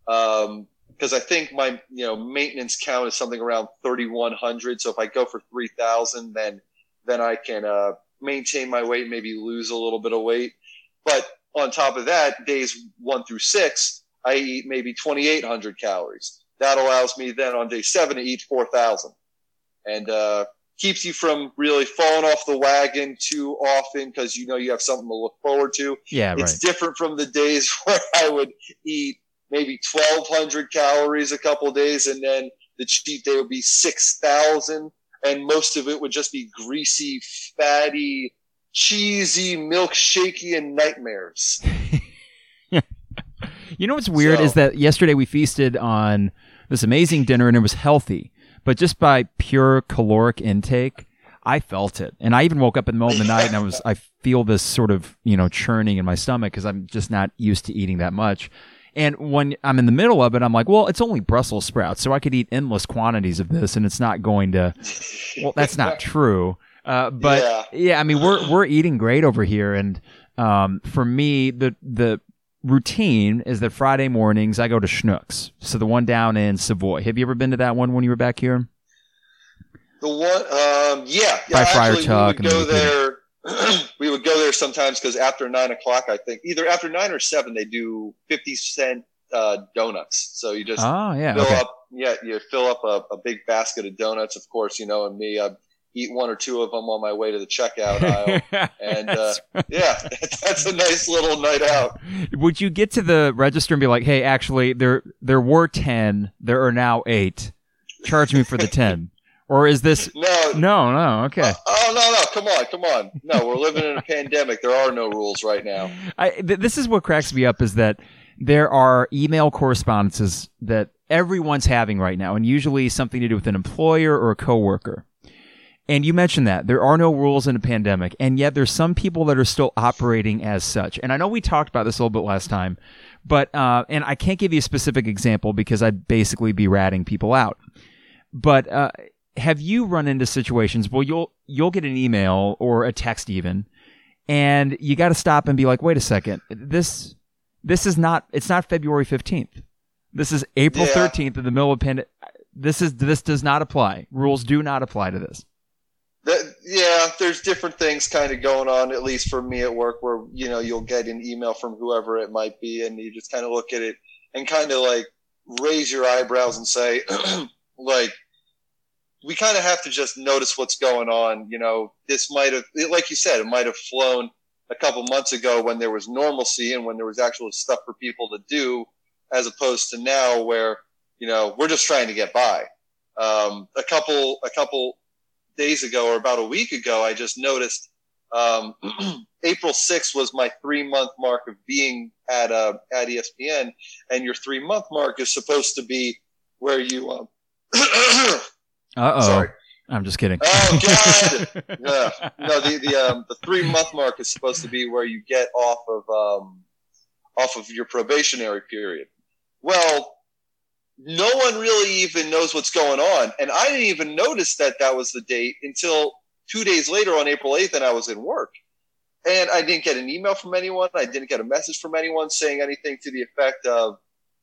Um because I think my you know maintenance count is something around thirty one hundred. So if I go for three thousand then then I can uh maintain my weight, maybe lose a little bit of weight. But on top of that, days one through six, I eat maybe twenty eight hundred calories. That allows me then on day seven to eat four thousand. And uh keeps you from really falling off the wagon too often because you know you have something to look forward to. Yeah, It's right. different from the days where I would eat maybe 1,200 calories a couple of days and then the cheat day would be 6,000 and most of it would just be greasy, fatty, cheesy, milkshakey, and nightmares. You know what's weird So- is that yesterday we feasted on this amazing dinner and it was healthy, but just by pure caloric intake, I felt it. And I even woke up in the middle of the night and I was I feel this sort of, you know, churning in my stomach because I'm just not used to eating that much. And when I'm in the middle of it, I'm like, well, it's only Brussels sprouts, so I could eat endless quantities of this and it's not going to well, that's not true. Uh, but Yeah. yeah. I mean, we're we're eating great over here, and um, for me, the the routine is that Friday mornings I go to Schnucks, so the one down in Savoy. Have you ever been to that one when you were back here? The one, um, yeah, By yeah. Friar actually, Tuck we would go there. we would go there sometimes because after nine o'clock, I think either after nine or seven, they do fifty cent uh, donuts. So you just Oh yeah, fill okay. up, yeah, you fill up a, a big basket of donuts, of course, you know, and me, I eat one or two of them on my way to the checkout aisle. And uh, yeah, that's a nice little night out. Would you get to the register and be like, "Hey, actually, there there were ten, there are now eight. Charge me for the ten, or is this?" No, No, no, okay. Uh, oh no, no, come on, come on. No, we're living in a pandemic. There are no rules right now. I, th- this is what cracks me up is that there are email correspondences that everyone's having right now, and usually something to do with an employer or a coworker. And you mentioned that there are no rules in a pandemic, and yet there's some people that are still operating as such. And I know we talked about this a little bit last time, but uh, and I can't give you a specific example because I'd basically be ratting people out. But uh, have you run into situations? Well, you'll you'll get an email or a text even, and you got to stop and be like, wait a second, this this is not it's not February fifteenth. This is April Yeah. thirteenth in the middle of pandemic. This is this does not apply. Rules do not apply to this. That, yeah, there's different things kind of going on, at least for me at work, where you know you'll get an email from whoever it might be, and you just kind of look at it and kind of like raise your eyebrows and say, like, we kind of have to just notice what's going on. You know, this might have, like you said, it might have flown a couple months ago when there was normalcy and when there was actual stuff for people to do, as opposed to now where you know we're just trying to get by. Um, a couple, a couple days ago or about a week ago, I just noticed um, April 6th was my three month mark of being at uh, at ESPN, and your three month mark is supposed to be where you. Um, Uh oh. I'm just kidding. Oh God! Yeah. No, the the um, the three month mark is supposed to be where you get off of um, off of your probationary period. Well, no one really even knows what's going on, and I didn't even notice that that was the date until two days later on April eighth, and I was in work, and I didn't get an email from anyone. I didn't get a message from anyone saying anything to the effect of,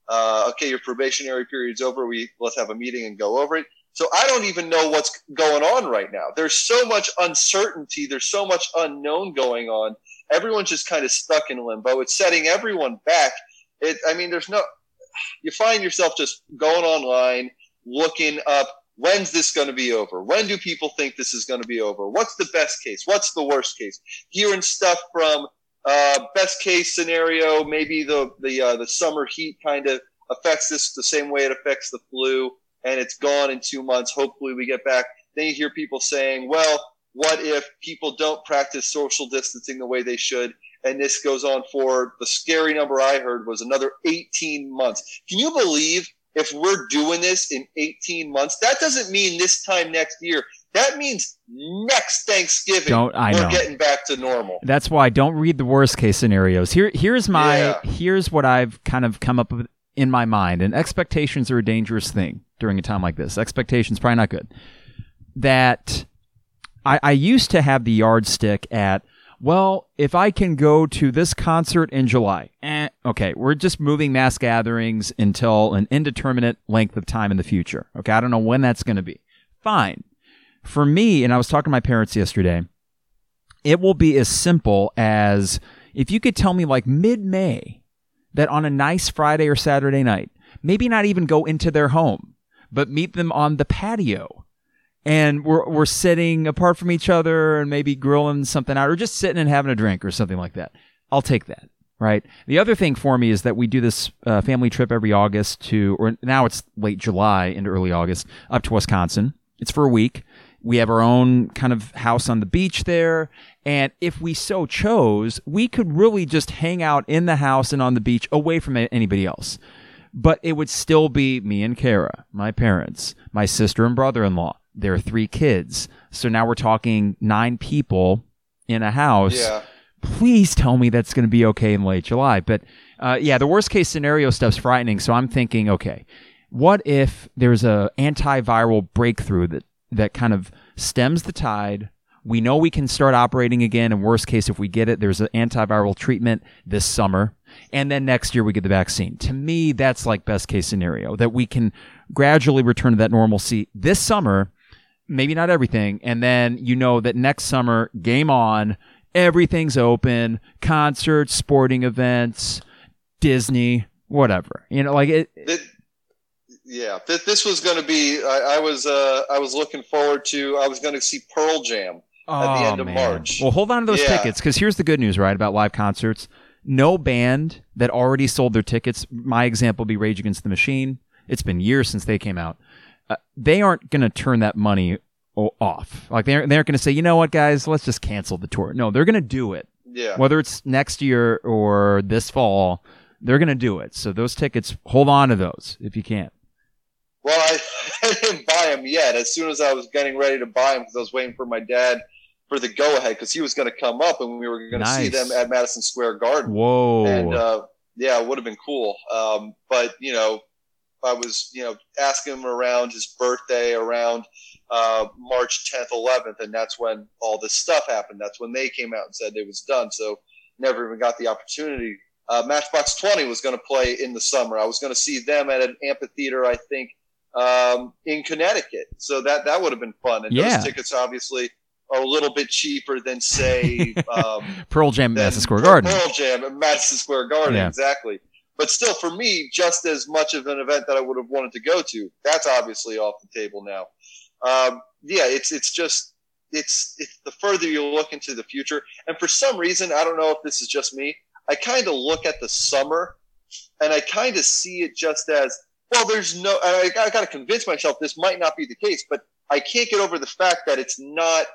uh, "Okay, your probationary period's over. We let's have a meeting and go over it." So I don't even know what's going on right now. There's so much uncertainty. There's so much unknown going on. Everyone's just kind of stuck in limbo. It's setting everyone back. It, I mean, there's no, you find yourself just going online, looking up, when's this going to be over? When do people think this is going to be over? What's the best case? What's the worst case? Hearing stuff from uh, best case scenario, maybe the the uh, the summer heat kind of affects this the same way it affects the flu, and it's gone in two months. Hopefully, we get back. Then you hear people saying, "Well, what if people don't practice social distancing the way they should?" And this goes on for the scary number I heard was another 18 months. Can you believe if we're doing this in 18 months? That doesn't mean this time next year. That means next Thanksgiving Don't- I we're know. getting back to normal. That's why I don't read the worst case scenarios. Here, here's my Yeah. here's what I've kind of come up with in my mind. And expectations are a dangerous thing during a time like this. Expectations probably not good. That I, I used to have the yardstick at. Well, if I can go to this concert in July, eh, okay, we're just moving mass gatherings until an indeterminate length of time in the future. Okay, I don't know when that's going to be. Fine. For me, and I was talking to my parents yesterday, it will be as simple as if you could tell me like mid May that on a nice Friday or Saturday night, maybe not even go into their home, but meet them on the patio. And we're, we're sitting apart from each other and maybe grilling something out or just sitting and having a drink or something like that. I'll take that. Right. The other thing for me is that we do this uh, family trip every August to, or now it's late July into early August, up to Wisconsin. It's for a week. We have our own kind of house on the beach there. And if we so chose, we could really just hang out in the house and on the beach away from anybody else. But it would still be me and Kara, my parents, my sister and brother in law, their three kids. So now we're talking nine people in a house Yeah. please tell me that's going to be okay in late July. But uh, yeah, the worst case scenario stuff's frightening. So I'm thinking, okay, what if there's a antiviral breakthrough that that kind of stems the tide? We know we can start operating again. In worst case, if we get it, there's an antiviral treatment this summer, and then next year we get the vaccine. To me, that's like best case scenario that we can gradually return to that normalcy this summer maybe not everything. And then you know that next summer, game on, everything's open, concerts, sporting events, Disney, whatever. You know, like it. Th- yeah, th- this was going to be. I, I was. Uh, I was looking forward to. I was going to see Pearl Jam. at the end of Oh, man. March. Well, hold on to those Yeah. tickets because here's the good news, right, about live concerts. No band that already sold their tickets. My example would be Rage Against the Machine. It's been years since they came out. Uh, they aren't going to turn that money off. Like they aren't, they aren't going to say, you know what, guys, let's just cancel the tour. No, they're going to do it. Yeah. whether it's next year or this fall, they're going to do it. So those tickets, hold on to those if you can. Well, I, I didn't buy them yet. As soon as I was getting ready to buy them, because I was waiting for my dad for the go ahead, because he was going to come up and we were going to see them at Madison Square Garden. Whoa. And uh, yeah, it would have been cool. Um, but you know, I was you know asking him around his birthday around uh, March 10th, 11th, and that's when all this stuff happened. That's when they came out and said it was done. So never even got the opportunity. Uh, Matchbox 20 was going to play in the summer. I was going to see them at an amphitheater, I think, um, in Connecticut. So that that would have been fun. And Yeah. those tickets obviously are a little bit cheaper than say. Um, Pearl Jam, Madison Square Garden. Pearl Jam at Madison Square Garden, Yeah. exactly. But still, for me, just as much of an event that I would have wanted to go to, that's obviously off the table now. Um, yeah, it's it's just it's it's the further you look into the future, and for some reason, I don't know if this is just me. I kind of look at the summer, and I kind of see it just as well. There's no. I, I got to convince myself this might not be the case, but I can't get over the fact that it's not.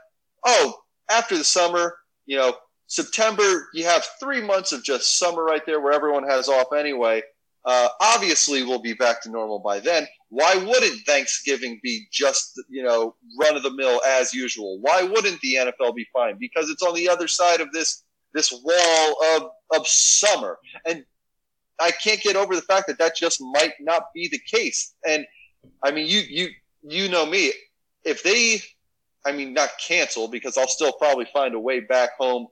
Oh, after the summer, you know, September, you have three months of just summer right there where everyone has off anyway. Uh, obviously, we'll be back to normal by then. Why wouldn't Thanksgiving be just, you know, run of the mill as usual? Why wouldn't the NFL be fine? Because it's on the other side of this this wall of of summer, and I can't get over the fact that that just might not be the case. And I mean, you you you know me. If they, I mean, not cancel because I'll still probably find a way back home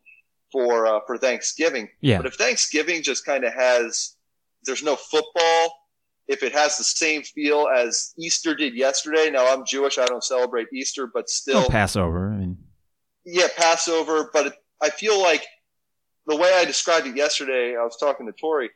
for uh, for Thanksgiving. Yeah. But if Thanksgiving just kind of has, there's no football, if it has the same feel as Easter did yesterday. Now I'm Jewish, I don't celebrate Easter, but still oh, Passover. I mean, yeah, Passover. But it, I feel like the way I described it yesterday, I was talking to Tori.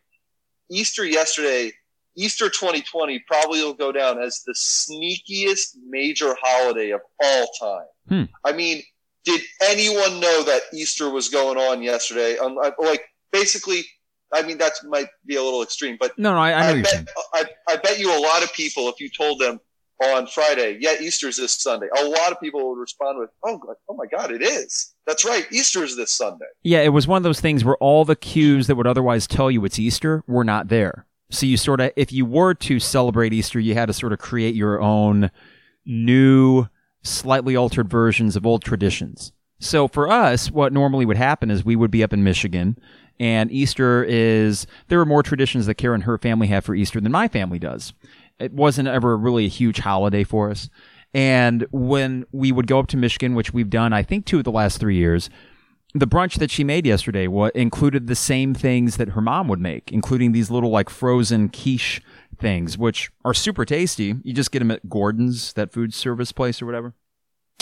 Easter yesterday, Easter 2020 probably will go down as the sneakiest major holiday of all time. Hmm. I mean, did anyone know that Easter was going on yesterday? Um, like basically I mean, that might be a little extreme, but no, no, I, I know I bet, I, I, bet you a lot of people, if you told them on Friday, yeah, Easter's this Sunday, a lot of people would respond with, oh, oh my God, it is. That's right. Easter's this Sunday. Yeah, it was one of those things where all the cues that would otherwise tell you it's Easter were not there. So you sort of, if you were to celebrate Easter, you had to sort of create your own new, slightly altered versions of old traditions. So for us, what normally would happen is we would be up in Michigan and Easter is, there are more traditions that Karen and her family have for Easter than my family does. It wasn't ever really a huge holiday for us. And when we would go up to Michigan, which we've done, I think, two of the last three years, the brunch that she made yesterday included the same things that her mom would make, including these little like frozen quiche things, which are super tasty. You just get them at Gordon's, that food service place or whatever.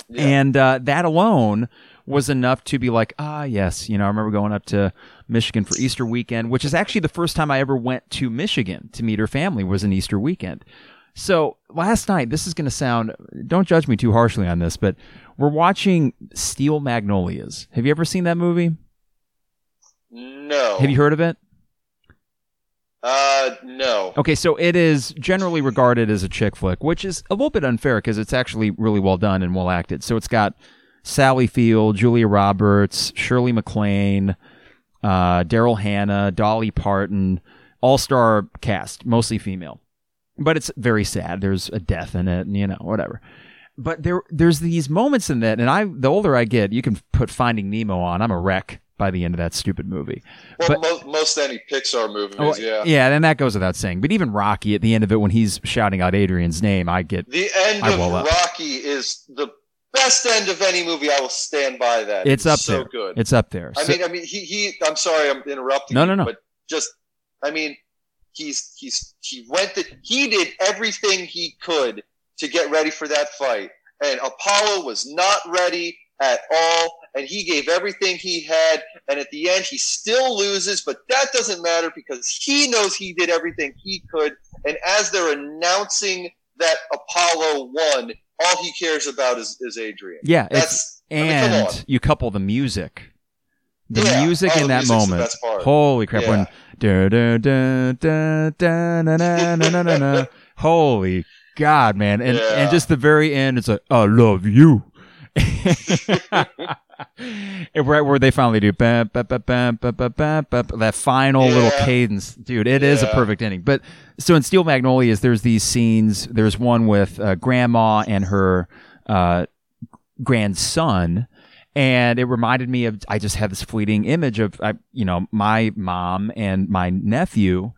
Yeah. And uh, that alone was enough to be like, ah, yes, you know, I remember going up to Michigan for Easter weekend, which is actually the first time I ever went to Michigan to meet her family was an Easter weekend. So last night, this is going to sound, don't judge me too harshly on this, but we're watching Steel Magnolias. Have you ever seen that movie? No. Have you heard of it? Uh, no. Okay, so it is generally regarded as a chick flick, which is a little bit unfair because it's actually really well done and well acted. So it's got Sally Field, Julia Roberts, Shirley MacLaine, uh, Daryl Hannah, Dolly Parton, all star cast, mostly female. But it's very sad. There's a death in it, and you know, whatever. But there, there's these moments in that, and I, the older I get, you can put Finding Nemo on. I'm a wreck by the end of that stupid movie. Well, but, most, most any Pixar movies, oh, yeah, yeah, and that goes without saying. But even Rocky, at the end of it, when he's shouting out Adrian's name, I get the end I of Rocky is the best end of any movie. I will stand by that. It's, up so there. good. It's up there. I so, mean, I mean, he he. I'm sorry, I'm interrupting. No, you, no, no. But just, I mean, he's he's he went. The, he did everything he could to get ready for that fight, and Apollo was not ready at all. And he gave everything he had, and at the end, he still loses. But that doesn't matter because he knows he did everything he could. And as they're announcing that Apollo won, all he cares about is, is Adrian. Yeah, That's, and I mean, you couple the music. The yeah. music in that moment. Holy crap! Yeah. When da, da, da, da, da, na, na, na, na, na, holy God, man! And yeah. and just the very end, it's like I love you. right where they finally do that final yeah. little cadence, dude. It yeah. is a perfect ending. But so in Steel Magnolias, there's these scenes. There's one with uh, grandma and her uh, grandson, and it reminded me of. I just had this fleeting image of, I, you know, my mom and my nephew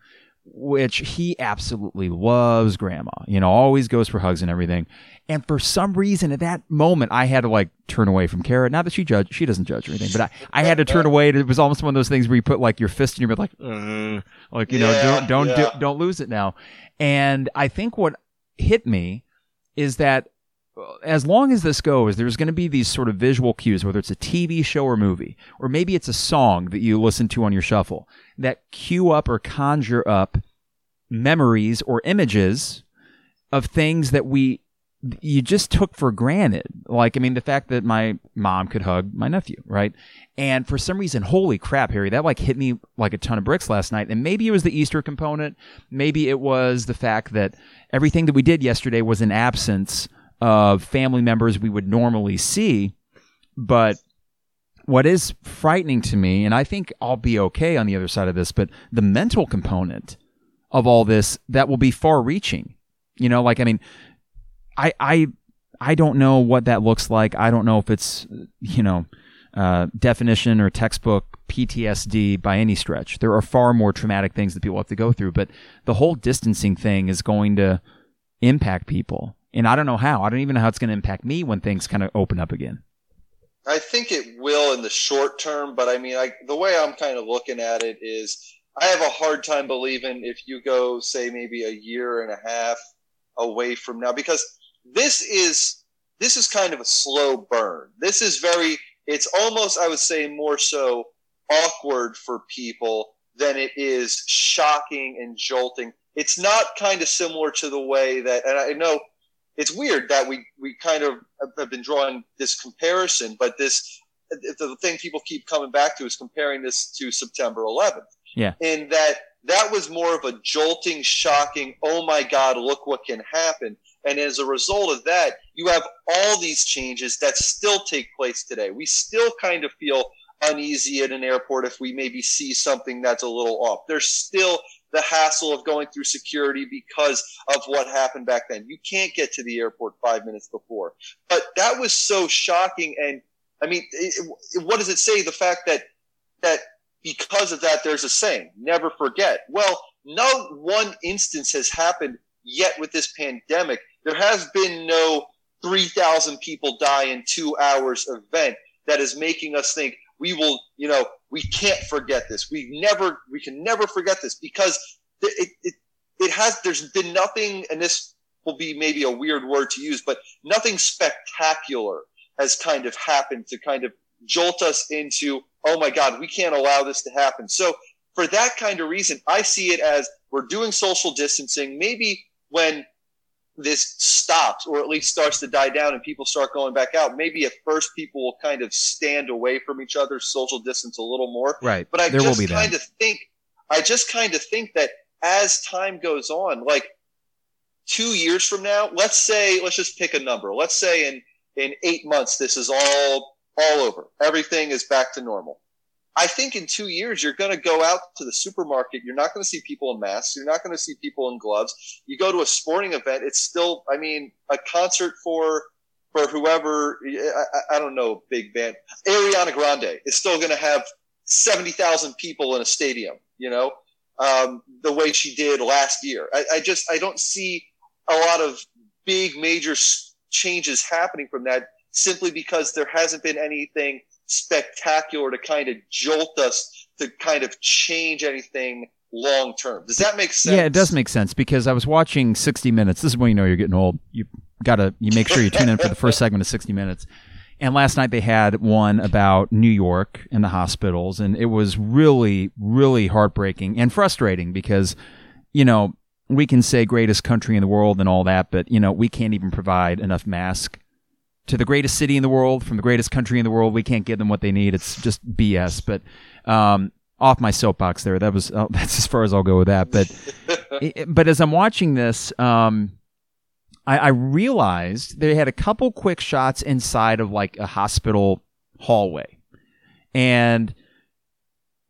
which he absolutely loves grandma, you know, always goes for hugs and everything. And for some reason at that moment, I had to like turn away from Kara. Not that she judge, she doesn't judge or anything, but I, I had to turn away. It was almost one of those things where you put like your fist in your mouth, like, uh, like, you yeah, know, don't, don't, yeah. do, don't lose it now. And I think what hit me is that as long as this goes, there's going to be these sort of visual cues, whether it's a TV show or movie, or maybe it's a song that you listen to on your shuffle that cue up or conjure up memories or images of things that we you just took for granted. Like, I mean, the fact that my mom could hug my nephew, right? And for some reason, holy crap, Harry, that like hit me like a ton of bricks last night. And maybe it was the Easter component. Maybe it was the fact that everything that we did yesterday was in absence of family members we would normally see. But what is frightening to me, and I think I'll be okay on the other side of this, but the mental component of all this that will be far reaching. You know, like, I mean, I, I, I don't know what that looks like. I don't know if it's, you know, uh, definition or textbook PTSD by any stretch. There are far more traumatic things that people have to go through, but the whole distancing thing is going to impact people. And I don't know how. I don't even know how it's going to impact me when things kind of open up again. I think it will in the short term, but I mean, I, the way I'm kind of looking at it is I have a hard time believing if you go, say, maybe a year and a half away from now, because this is this is kind of a slow burn. This is very. It's almost, I would say, more so awkward for people than it is shocking and jolting. It's not kind of similar to the way that, and I know it's weird that we we kind of have been drawing this comparison, but this the thing people keep coming back to is comparing this to September 11th. Yeah. In that that was more of a jolting, shocking, oh my God, look what can happen. And as a result of that, you have all these changes that still take place today. We still kind of feel uneasy at an airport if we maybe see something that's a little off. There's still the hassle of going through security because of what happened back then. You can't get to the airport five minutes before. But that was so shocking. And I mean, it, it, what does it say? The fact that, that because of that, there's a saying, never forget. Well, no one instance has happened yet with this pandemic. There has been no 3,000 people die in two hours event that is making us think, we will, you know, we can't forget this. We never, we can never forget this because it, it, it has, there's been nothing, and this will be maybe a weird word to use, but nothing spectacular has kind of happened to kind of jolt us into, oh my God, we can't allow this to happen. So for that kind of reason, I see it as we're doing social distancing. Maybe when this stops or at least starts to die down and people start going back out, maybe at first people will kind of stand away from each other, social distance a little more. Right. But I there just kind of think, I just kind of think that as time goes on, like two years from now, let's say, let's just pick a number. Let's say in, in eight months, this is all, all over. Everything is back to normal. I think in two years, you're going to go out to the supermarket. You're not going to see people in masks. You're not going to see people in gloves. You go to a sporting event. It's still, I mean, a concert for, for whoever, I, I don't know, big band. Ariana Grande is still going to have 70,000 people in a stadium, you know, um, the way she did last year. I, I just, I don't see a lot of big major changes happening from that simply because there hasn't been anything spectacular to kind of jolt us to kind of change anything long term. Does that make sense? Yeah, it does make sense because I was watching 60 Minutes. This is when you know you're getting old. You gotta you make sure you tune in for the first segment of 60 Minutes. And last night they had one about New York and the hospitals, and it was really, really heartbreaking and frustrating because, you know, we can say greatest country in the world and all that, but you know, we can't even provide enough masks to the greatest city in the world from the greatest country in the world. We can't give them what they need. It's just BS. But um, off my soapbox there. That was uh, that's as far as I'll go with that. But but as I'm watching this, um, I, I realized they had a couple quick shots inside of like a hospital hallway, and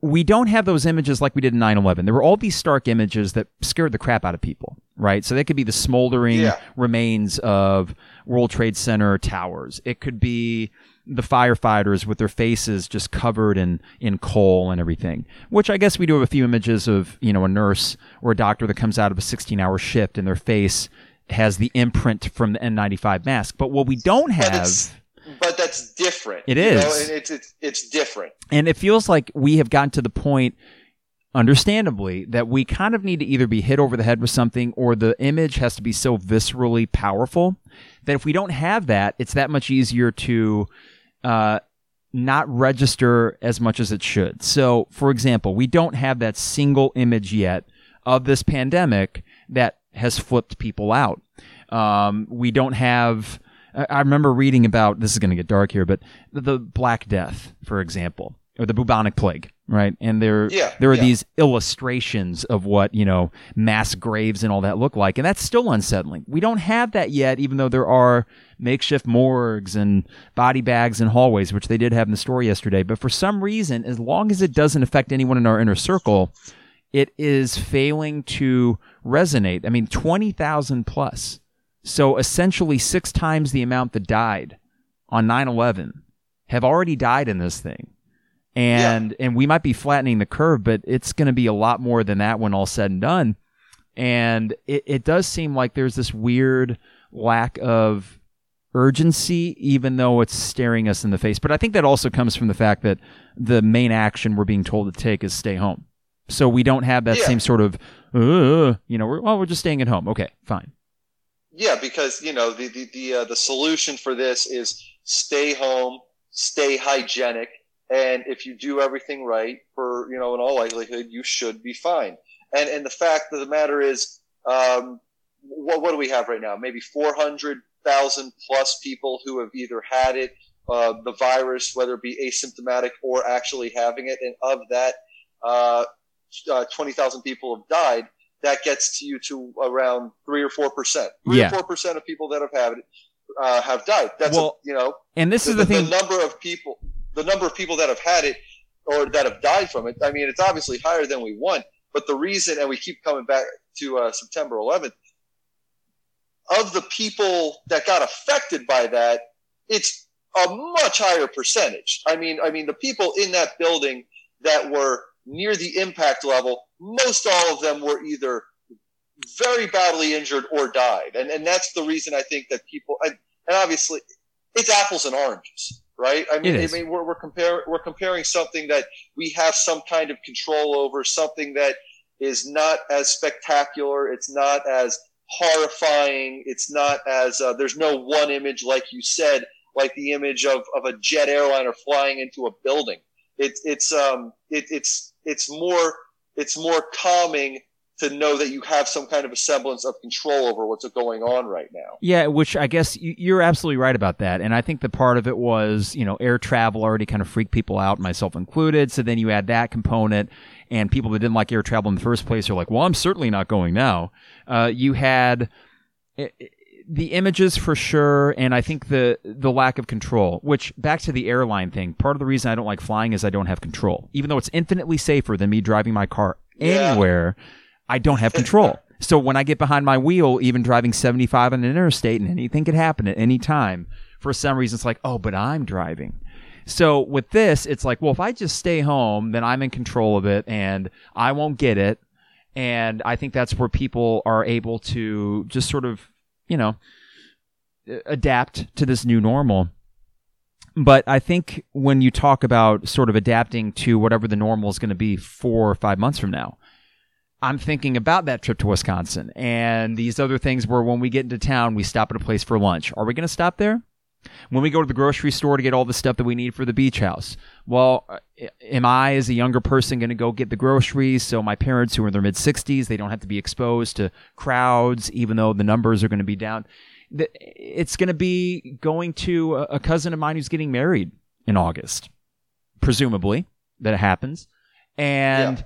we don't have those images like we did in 9-11 there were all these stark images that scared the crap out of people right? So that could be the smoldering Yeah. remains of world trade center towers. It could be the firefighters with their faces just covered in in coal and everything which i guess we do have a few images of you know a nurse or a doctor that comes out of a 16 hour shift and their face has the imprint from the n95 mask. But what we don't have but that's different. It you know, and it's, it's it's different. And it feels like we have gotten to the point, understandably, that we kind of need to either be hit over the head with something or the image has to be so viscerally powerful that if we don't have that, it's that much easier to uh, not register as much as it should. So, for example, we don't have that single image yet of this pandemic that has flipped people out. Um, we don't have. I remember reading about this is going to get dark here, but the, the Black Death, for example, or the bubonic plague, right? And there, Yeah, there are yeah. these illustrations of what you know mass graves and all that look like, and that's still unsettling. We don't have that yet, even though there are makeshift morgues and body bags and hallways, which they did have in the story yesterday. But for some reason, as long as it doesn't affect anyone in our inner circle, it is failing to resonate. I mean, twenty thousand plus. So essentially, six times the amount that died on 9/11 have already died in this thing, and and we might be flattening the curve, but it's going to be a lot more than that when all said and done. And it, it does seem like there's this weird lack of urgency, even though it's staring us in the face. But I think that also comes from the fact that the main action we're being told to take is stay home. So we don't have that Yeah. same sort of, uh, you know, we're, well, we're just staying at home. Okay, fine. Yeah, because you know the the the, uh, the solution for this is stay home, stay hygienic, and if you do everything right, for you know, in all likelihood, you should be fine. And and the fact of the matter is, um, what what do we have right now? Maybe four hundred thousand plus people who have either had it, uh, the virus, whether it be asymptomatic or actually having it, and of that, uh, uh, twenty thousand people have died that gets to you to around three or four percent. Three Yeah. or four percent of people that have had it uh, have died. That's Well, a, you know And this the, is the thing. The number of people, the number of people that have had it or that have died from it. I mean, it's obviously higher than we want. But the reason, and we keep coming back to uh, September 11th, of the people that got affected by that, it's a much higher percentage. I mean, I mean, the people in that building that were near the impact level, most all of them were either very badly injured or died, and and that's the reason I think that people and, and obviously it's apples and oranges, right? I mean, I mean, we're we're comparing we're comparing something that we have some kind of control over, something that is not as spectacular, it's not as horrifying, it's not as uh, there's no one image like you said, like the image of, of a jet airliner flying into a building. It's it's um it, it's it's more it's more calming to know that you have some kind of a semblance of control over what's going on right now. Yeah, which I guess you're absolutely right about that. And I think the part of it was, you know, air travel already kind of freaked people out, myself included. So then you add that component, and people that didn't like air travel in the first place are like, well, I'm certainly not going now. Uh, you had i- i- the images for sure, and I think the the lack of control. Which back to the airline thing. Part of the reason I don't like flying is I don't have control, even though it's infinitely safer than me driving my car Yeah. anywhere. I don't have control. So when I get behind my wheel, even driving 75 on an interstate, and anything could happen at any time, for some reason, it's like, oh, but I'm driving. So with this, it's like, well, if I just stay home, then I'm in control of it and I won't get it. And I think that's where people are able to just sort of, you know, adapt to this new normal. But I think when you talk about sort of adapting to whatever the normal is going to be four or five months from now, I'm thinking about that trip to Wisconsin and these other things where when we get into town, we stop at a place for lunch. Are we going to stop there? When we go to the grocery store to get all the stuff that we need for the beach house, well, uh, am I, as a younger person, going to go get the groceries so my parents who are in their mid 60s, they don't have to be exposed to crowds, even though the numbers are going to be down? It's going to be going to a cousin of mine who's getting married in August, presumably, that it happens. And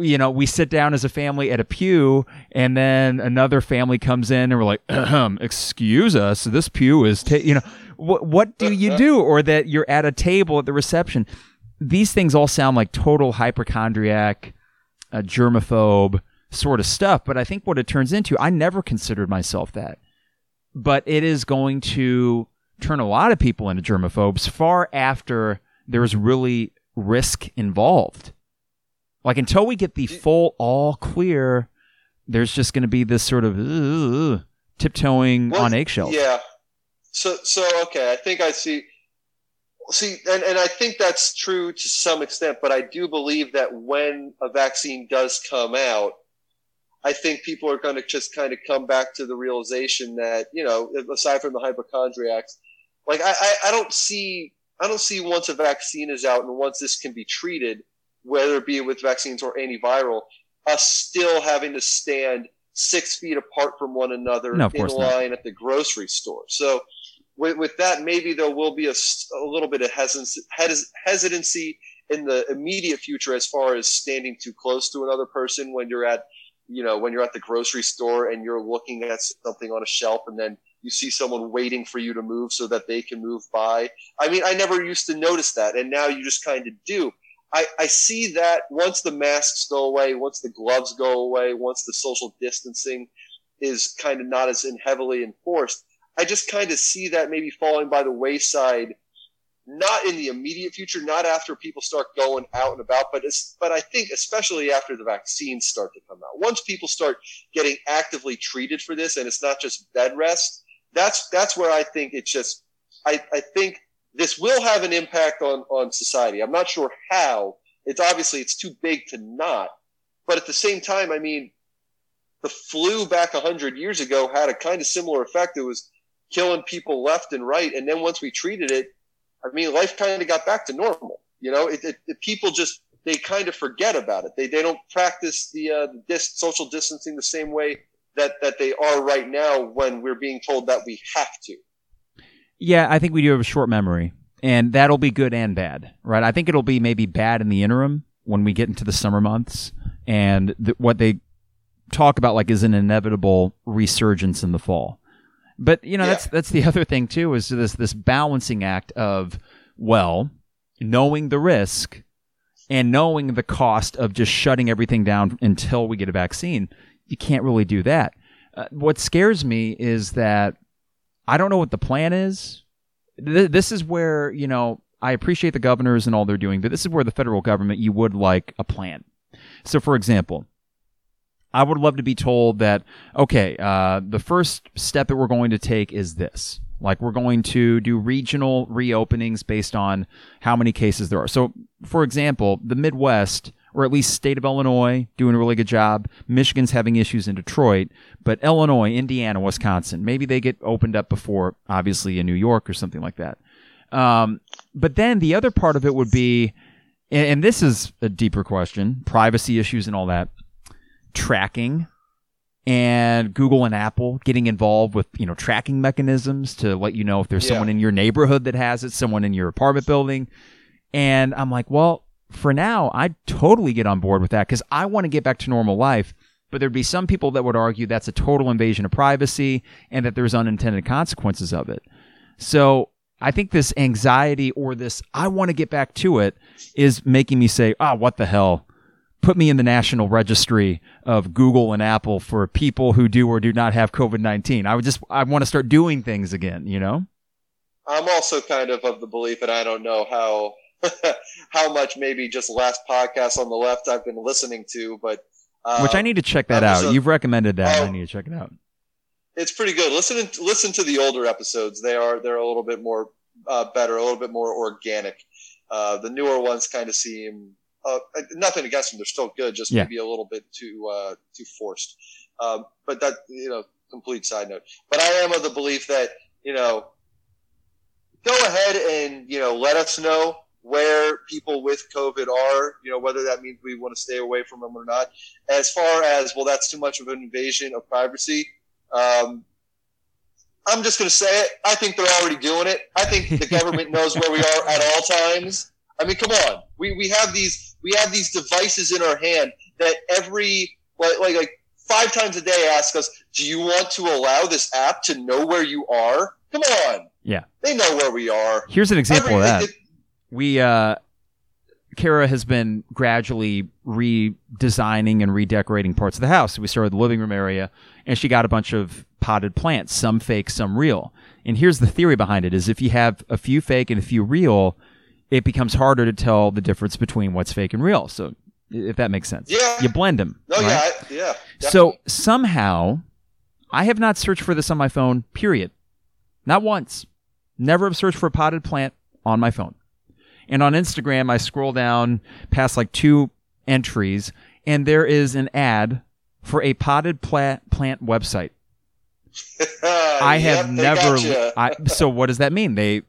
you know, we sit down as a family at a pew, and then another family comes in, and we're like, Ahem, "Excuse us, this pew is," ta-, you know, what what do you do? Or that you're at a table at the reception. These things all sound like total hypochondriac, uh, germaphobe sort of stuff. But I think what it turns into, I never considered myself that, but it is going to turn a lot of people into germaphobes far after there's really risk involved. Like until we get the full all clear, there's just going to be this sort of uh, tiptoeing Well, on eggshells. Yeah. So so okay, I think I see. See, and, and I think that's true to some extent, but I do believe that when a vaccine does come out, I think people are going to just kind of come back to the realization that you know, aside from the hypochondriacs, like I, I, I don't see I don't see once a vaccine is out and once this can be treated, whether it be with vaccines or antiviral, us still having to stand six feet apart from one another No, in course not. line at the grocery store. So with, with that, maybe there will be a little bit of hesitancy, hesitancy in the immediate future as far as standing too close to another person when you're at, you know, when you're at the grocery store and you're looking at something on a shelf and then you see someone waiting for you to move so that they can move by. I mean, I never used to notice that, and now you just kind of do. I, I see that once the masks go away, once the gloves go away, once the social distancing is kind of not as heavily enforced, I just kind of see that maybe falling by the wayside, not in the immediate future, not after people start going out and about, but it's, but I think especially after the vaccines start to come out. Once people start getting actively treated for this, and it's not just bed rest, that's that's where I think it's just. I, I think this will have an impact on on society. I'm not sure how. It's obviously it's too big to not, but at the same time, I mean, the flu back 100 years ago had a kind of similar effect. It was killing people left and right. And then once we treated it, I mean, life kind of got back to normal. You know, it, it, it people just, they kind of forget about it. They, they don't practice the, uh, dis- social distancing the same way that, that they are right now when we're being told that we have to. Yeah, I think we do have a short memory, and that'll be good and bad, right? I think it'll be maybe bad in the interim when we get into the summer months and th- what they talk about like is an inevitable resurgence in the fall. But you know, yeah. that's that's the other thing too is this this balancing act of well, knowing the risk and knowing the cost of just shutting everything down until we get a vaccine. You can't really do that. Uh, what scares me is that I don't know what the plan is. Th- this is where, you know, I appreciate the governors and all they're doing, but this is where the federal government you would like a plan. So, for example, I would love to be told that, okay, uh, the first step that we're going to take is this. Like, we're going to do regional reopenings based on how many cases there are. So, for example, the Midwest, or at least state of Illinois, doing a really good job. Michigan's having issues in Detroit, but Illinois, Indiana, Wisconsin, maybe they get opened up before, obviously, in New York or something like that. Um, but then the other part of it would be, and, and this is a deeper question, privacy issues and all that tracking and Google and Apple getting involved with, you know, tracking mechanisms to let you know if there's yeah. someone in your neighborhood that has it, someone in your apartment building. And I'm like, well, for now, I'd totally get on board with that because I want to get back to normal life. But there'd be some people that would argue that's a total invasion of privacy and that there's unintended consequences of it. So I think this anxiety or this I want to get back to it is making me say, ah, oh, what the hell? put me in the national registry of Google and Apple for people who do or do not have COVID 19. I would just, I want to start doing things again, you know? I'm also kind of of the belief, and I don't know how. how much maybe just last podcast on the left I've been listening to, but um, which I need to check that out. You've recommended that. I need to check it out. It's pretty good. Listen, listen to the older episodes. They are they're a little bit more uh, better, a little bit more organic. Uh, the newer ones kind of seem uh, nothing against them; they're still good. Just yeah. maybe a little bit too uh, too forced. Um, but that you know, complete side note. But I am of the belief that you know, go ahead and you know, let us know where people with COVID are. You know, whether that means we want to stay away from them or not. As far as well, that's too much of an invasion of privacy. Um, I'm just going to say it. I think they're already doing it. I think the government knows where we are at all times. I mean, come on. We, we have these we have these devices in our hand that every like, like like five times a day ask us, "Do you want to allow this app to know where you are?" Come on. Yeah. They know where we are. Here's an example of that. It, we uh Kara has been gradually redesigning and redecorating parts of the house. we started the living room area, and she got a bunch of potted plants, some fake, some real. And here's the theory behind it: is if you have a few fake and a few real, it becomes harder to tell the difference between what's fake and real. So if that makes sense. Yeah. You blend them. No, right? yeah, yeah. Definitely. So somehow, I have not searched for this on my phone. Period. Not once. Never have searched for a potted plant on my phone. And on Instagram, I scroll down past like two entries, and there is an ad for a potted plant plant website. I have yep, never. I, so what does that mean? They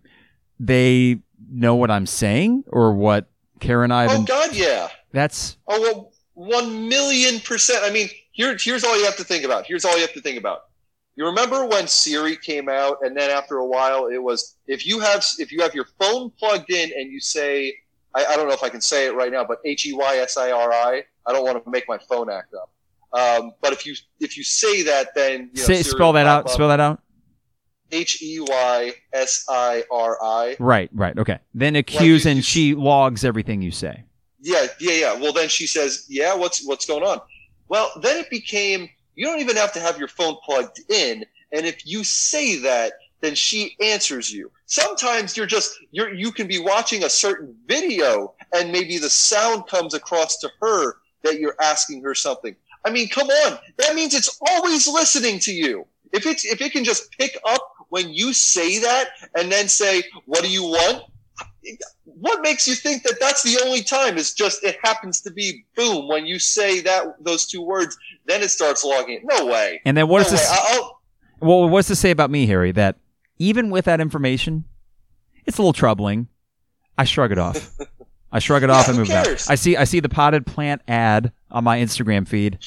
they know what I'm saying or what Karen and I. oh God, yeah. That's oh well, one million percent. I mean, here, here's all you have to think about. Here's all you have to think about. You remember when Siri came out, and then after a while, it was if you have if you have your phone plugged in and you say, I, I don't know if I can say it right now, but H E Y S I R I. I don't want to make my phone act up. Um, but if you if you say that, then you know, say, spell that out. Up. Spell that out. H E Y S I R I. Right, right. Okay. Then accuse and she logs everything you say. Yeah, yeah, yeah. Well, then she says, "Yeah, what's what's going on?" Well, then it became you don't even have to have your phone plugged in, and if you say that, then she answers you. Sometimes you're just you're you can be watching a certain video and maybe the sound comes across to her that you're asking her something. I mean, come on. That means it's always listening to you. If it's if it can just pick up when you say that and then say, "What do you want?" What makes you think that that's the only time? It's just it happens to be boom when you say that those two words, then it starts logging. it. No way. And then what's no this? I'll, well, what's to say about me, Harry? That even with that information, it's a little troubling. I shrug it off. I shrug it off Yeah, and move on. I see I see the potted plant ad on my Instagram feed.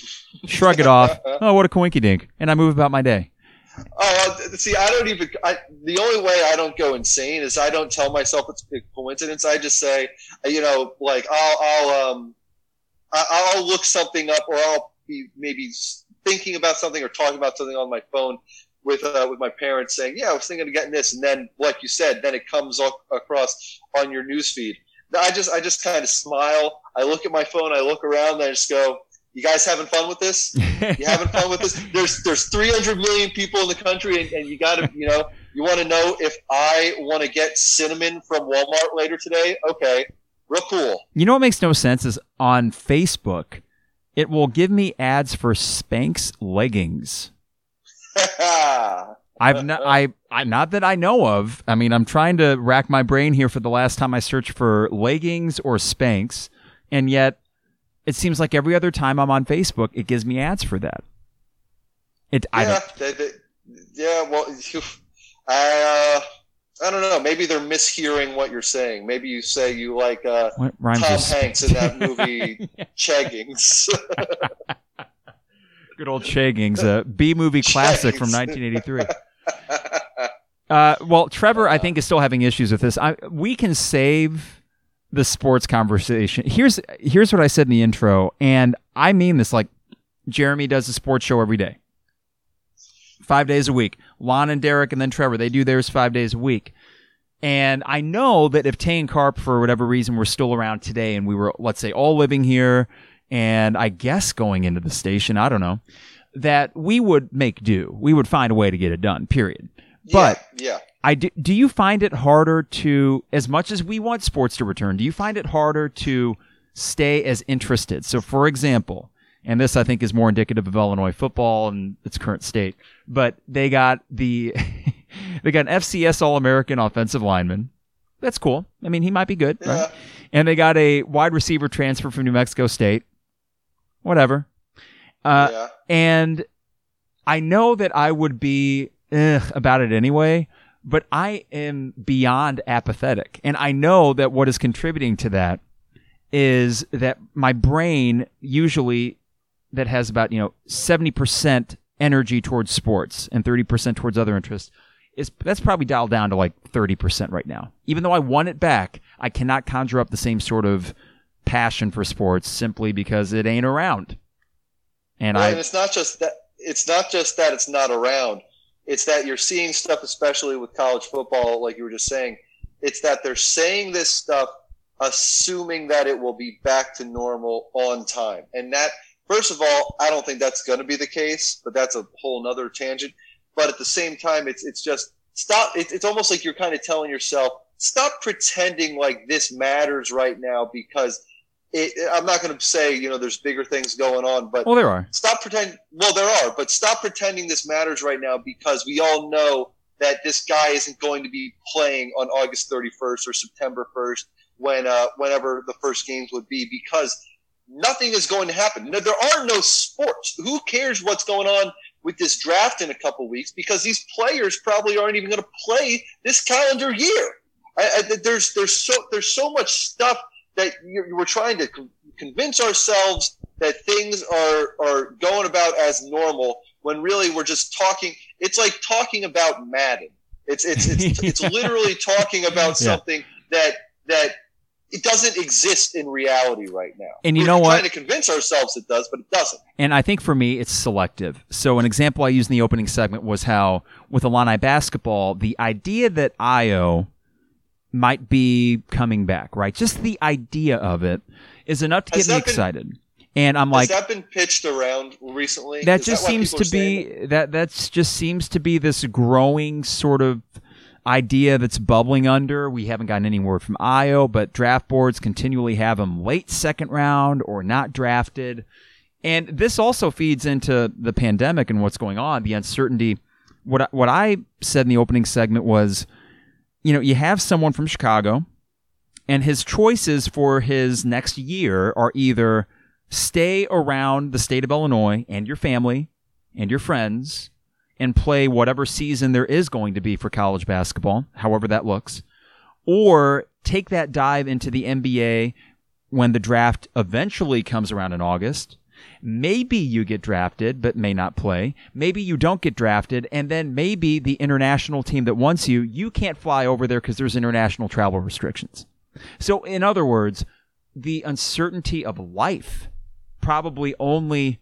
Shrug it off. Oh, what a coinky dink. And I move about my day. Oh, see, I don't even. I, the only way I don't go insane is I don't tell myself it's a coincidence. I just say, uh, you know, like I'll, I'll, um, I'll look something up, or I'll be maybe thinking about something or talking about something on my phone with uh, with my parents, saying, "Yeah, I was thinking of getting this," and then, like you said, then it comes across on your news feed. I just, I just kind of smile. I look at my phone. I look around. And I just go, "You guys having fun with this?" you having fun with this? There's there's 300 million people in the country, and, and you got to you know you want to know if I want to get cinnamon from Walmart later today. Okay, real cool. You know what makes no sense is on Facebook, it will give me ads for Spanx leggings. I've not, I, I, not that I know of. I mean, I'm trying to rack my brain here for the last time I searched for leggings or Spanx, and yet it seems like every other time I'm on Facebook, it gives me ads for that. It, I yeah, don't, they, they, yeah. Well, you, I uh, I don't know. Maybe they're mishearing what you're saying. Maybe you say you like uh, Tom Hanks in that movie Cheggings. Good old Shaggings, a B movie classic from 1983. Uh, well, Trevor, I think is still having issues with this. I, we can save the sports conversation. Here's here's what I said in the intro, and I mean this. Like Jeremy does a sports show every day, five days a week. Lon and Derek, and then Trevor, they do theirs five days a week. And I know that if Tay and Carp, for whatever reason, were still around today, and we were, let's say, all living here, and I guess going into the station, I don't know, that we would make do. We would find a way to get it done. Period. But yeah, yeah. I do, do you find it harder to, as much as we want sports to return, do you find it harder to stay as interested? So, for example, and this I think is more indicative of Illinois football and its current state, but they got the they got an FCS All American offensive lineman. That's cool. I mean, he might be good, Yeah. right? And they got a wide receiver transfer from New Mexico State. Whatever. Uh, yeah. and I know that I would be about it anyway, but I am beyond apathetic. And I know that what is contributing to that is that my brain usually that has about, you know, 70% energy towards sports and 30% towards other interests is that's probably dialed down to like 30% right now. Even though I want it back, I cannot conjure up the same sort of passion for sports simply because it ain't around. And Well, I and it's not just that. It's not just that it's not around. It's that you're seeing stuff, especially with college football, like you were just saying. It's that they're saying this stuff, assuming that it will be back to normal on time, and that. First of all, I don't think that's going to be the case, but that's a whole nother tangent. But at the same time, it's it's just stop. It, it's almost like you're kind of telling yourself, stop pretending like this matters right now because it, I'm not going to say you know there's bigger things going on, but well, there are. stop pretending. Well, there are, but stop pretending this matters right now because we all know that this guy isn't going to be playing on August 31st or September 1st when uh, whenever the first games would be because nothing is going to happen. No, there are no sports. Who cares what's going on with this draft in a couple weeks because these players probably aren't even going to play this calendar year. I, I, there's there's so there's so much stuff that we're trying to convince ourselves that things are are going about as normal when really we're just talking. It's like talking about Madden. It's it's it's, it's literally talking about Yeah. something that that it doesn't exist in reality right now. And you We're know what? Trying to convince ourselves it does, but it doesn't. And I think for me, it's selective. So, an example I used in the opening segment was how, with Illini basketball, the idea that Ayo might be coming back, right? Just the idea of it is enough to Has get me that been- excited. And I'm like, Has that been pitched around recently? that Is just why seems to saying that? be that that's just seems to be this growing sort of idea that's bubbling under. We haven't gotten any word from Ayo, but draft boards continually have them late second round or not drafted. And this also feeds into the pandemic and what's going on, the uncertainty. What I, what I said in the opening segment was, you know, you have someone from Chicago And his choices for his next year are either stay around the state of Illinois and your family and your friends and play whatever season there is going to be for college basketball, however that looks, or take that dive into the NBA when the draft eventually comes around in August. Maybe you get drafted, but may not play. Maybe you don't get drafted, and then maybe the international team that wants you, you can't fly over there because there's international travel restrictions. So, in other words, the uncertainty of life probably only,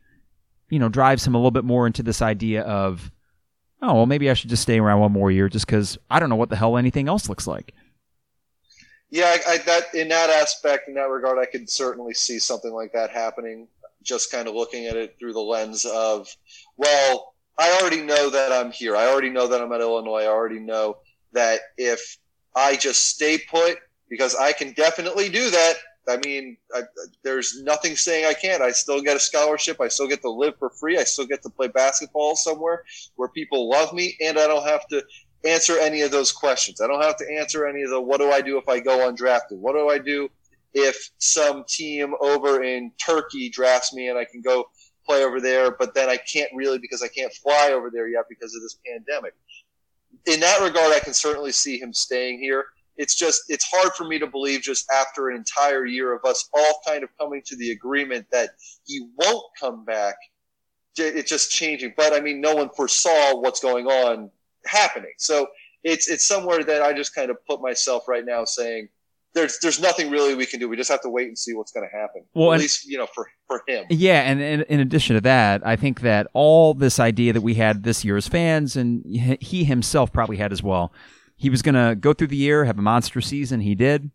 you know, drives him a little bit more into this idea of, oh, well, maybe I should just stay around one more year just because I don't know what the hell anything else looks like. Yeah, I, I, that in that aspect, in that regard, I could certainly see something like that happening. Just kind of looking at it through the lens of, well, I already know that I'm here. I already know that I'm at Illinois. I already know that if I just stay put, because I can definitely do that. I mean, I, there's nothing saying I can't. I still get a scholarship. I still get to live for free. I still get to play basketball somewhere where people love me, and I don't have to answer any of those questions. I don't have to answer any of the what do I do if I go undrafted? What do I do if some team over in Turkey drafts me and I can go play over there, but then I can't really because I can't fly over there yet because of this pandemic. In that regard, I can certainly see him staying here. It's just it's hard for me to believe just after an entire year of us all kind of coming to the agreement that he won't come back it's just changing. But i mean no one foresaw what's going on happening. So it's it's somewhere that i just kind of put myself right now saying there's there's nothing really we can do we just have to wait and see what's going to happen well at least you know for for him yeah and, and in addition to that i think that all this idea that we had this year as fans and he himself probably had as well he was going to go through the year, have a monster season. He did.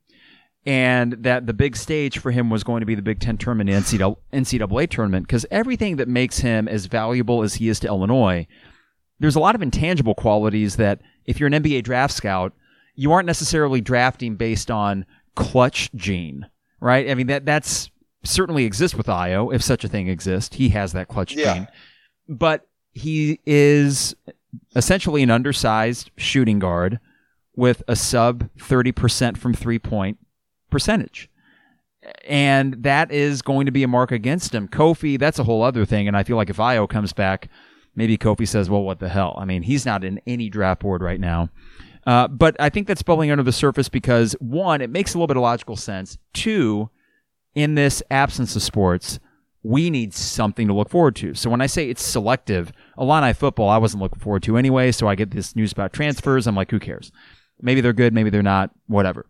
And that the big stage for him was going to be the Big Ten tournament, NCAA, NCAA tournament, because everything that makes him as valuable as he is to Illinois, there's a lot of intangible qualities that if you're an NBA draft scout, you aren't necessarily drafting based on clutch gene, right? I mean, that that's certainly exists with Ayo, if such a thing exists. He has that clutch yeah. gene. But he is essentially an undersized shooting guard with a sub 30% from three point percentage. And that is going to be a mark against him. Kofi, that's a whole other thing. And I feel like if Ayo comes back, maybe Kofi says, well, what the hell? I mean, he's not in any draft board right now. Uh, but I think that's bubbling under the surface because one, it makes a little bit of logical sense. Two, in this absence of sports, we need something to look forward to. So when I say it's selective, Illini football, I wasn't looking forward to anyway. So I get this news about transfers. I'm like, who cares? Maybe they're good, maybe they're not, whatever.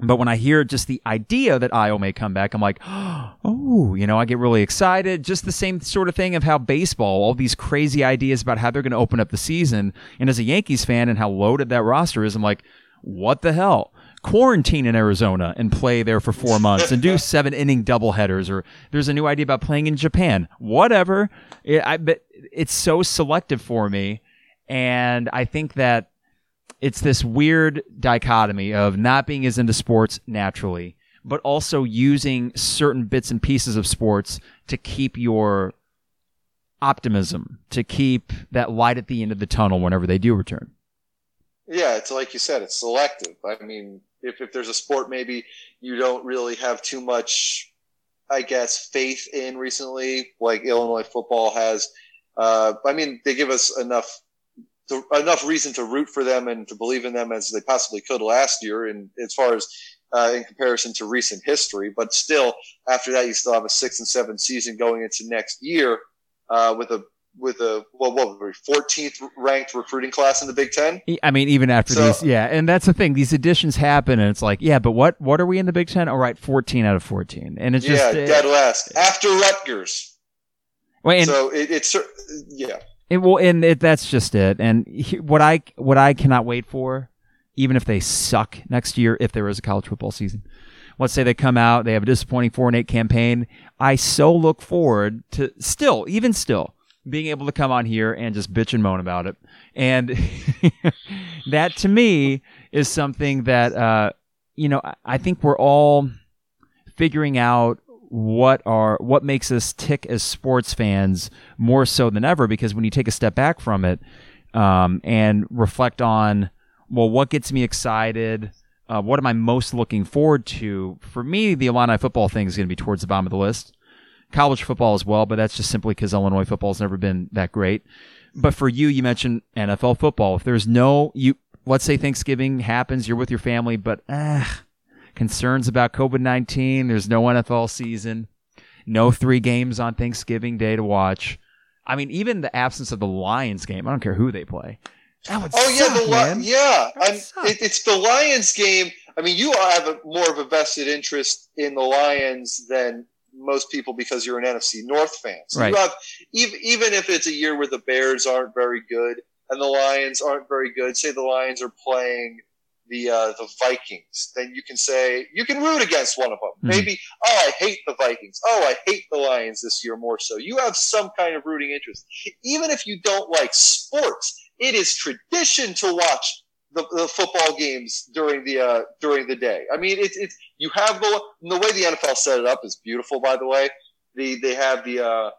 But when I hear just the idea that Ayo may come back, I'm like, oh, you know, I get really excited. Just the same sort of thing of how baseball, all these crazy ideas about how they're going to open up the season. And as a Yankees fan and how loaded that roster is, I'm like, what the hell? Quarantine in Arizona and play there for four months and do seven inning doubleheaders. Or there's a new idea about playing in Japan. Whatever. It, I bet it's so selective for me. And I think that it's this weird dichotomy of not being as into sports naturally, but also using certain bits and pieces of sports to keep your optimism, to keep that light at the end of the tunnel whenever they do return. Yeah, it's like you said, it's selective. I mean, if, if there's a sport maybe you don't really have too much, I guess, faith in recently, like Illinois football has. Uh, I mean, they give us enough enough reason to root for them and to believe in them as they possibly could last year. And as far as uh, in comparison to recent history, but still, after that, you still have a six and seven season going into next year uh, with a with a well, what were 14th ranked recruiting class in the Big Ten. I mean, even after so, these, yeah, and that's the thing. These additions happen, and it's like, yeah, but what what are we in the Big Ten? All right, 14 out of 14, and it's just yeah, dead last after Rutgers. Wait, and, so it, it's yeah. It will, and it, that's just it. And he, what I what I cannot wait for, even if they suck next year, if there is a college football season. Let's say they come out, they have a disappointing four and eight campaign. I so look forward to still, even still, being able to come on here and just bitch and moan about it. And that to me is something that uh, you know I think we're all figuring out what are what makes us tick as sports fans more so than ever because when you take a step back from it um, and reflect on well what gets me excited uh, what am I most looking forward to? For me, the Illini football thing is going to be towards the bottom of the list. College football as well, but that's just simply because Illinois football has never been that great. But for you, you mentioned NFL football. If there's no you, let's say Thanksgiving happens, you're with your family, but ah, concerns about COVID nineteen. There's no NFL season, no three games on Thanksgiving Day to watch. I mean, even the absence of the Lions game. I don't care who they play. That would oh yeah, suck, the man. Yeah. I'm, it, it's the Lions game. I mean, you have a, more of a vested interest in the Lions than most people because you're an NFC North fan. So Right. you have even even if it's a year where the Bears aren't very good and the Lions aren't very good. Say the Lions are playing the uh, the Vikings, then you can say you can root against one of them. Mhm. Maybe oh I hate the Vikings. Oh I hate the Lions this year more so. You have some kind of rooting interest, even if you don't like sports. It is tradition to watch the, the football games during the uh, during the day. I mean, it's it's you have the the way the NFL set it up is beautiful. By the way, the they have the uh,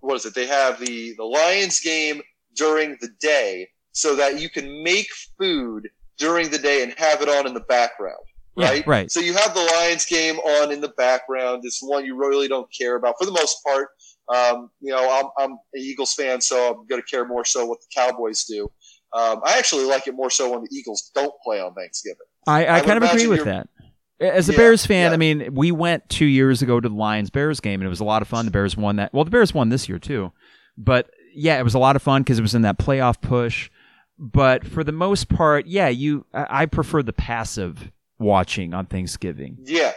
what is it? They have the the Lions game during the day so that you can make food during the day and have it on in the background. Yeah, Right, right. So you have the Lions game on in the background. It's one you really don't care about for the most part. Um, you know, I'm, I'm an Eagles fan, so I'm going to care more so what the Cowboys do. Um, I actually like it more so when the Eagles don't play on Thanksgiving. I, I, I kind of agree with that. As a Yeah, Bears fan, yeah. I mean, we went two years ago to the Lions Bears game, and it was a lot of fun. The Bears won that. Well, the Bears won this year too, but yeah, it was a lot of fun because it was in that playoff push. But for the most part, yeah, you I I prefer the passive watching on Thanksgiving. Yeah,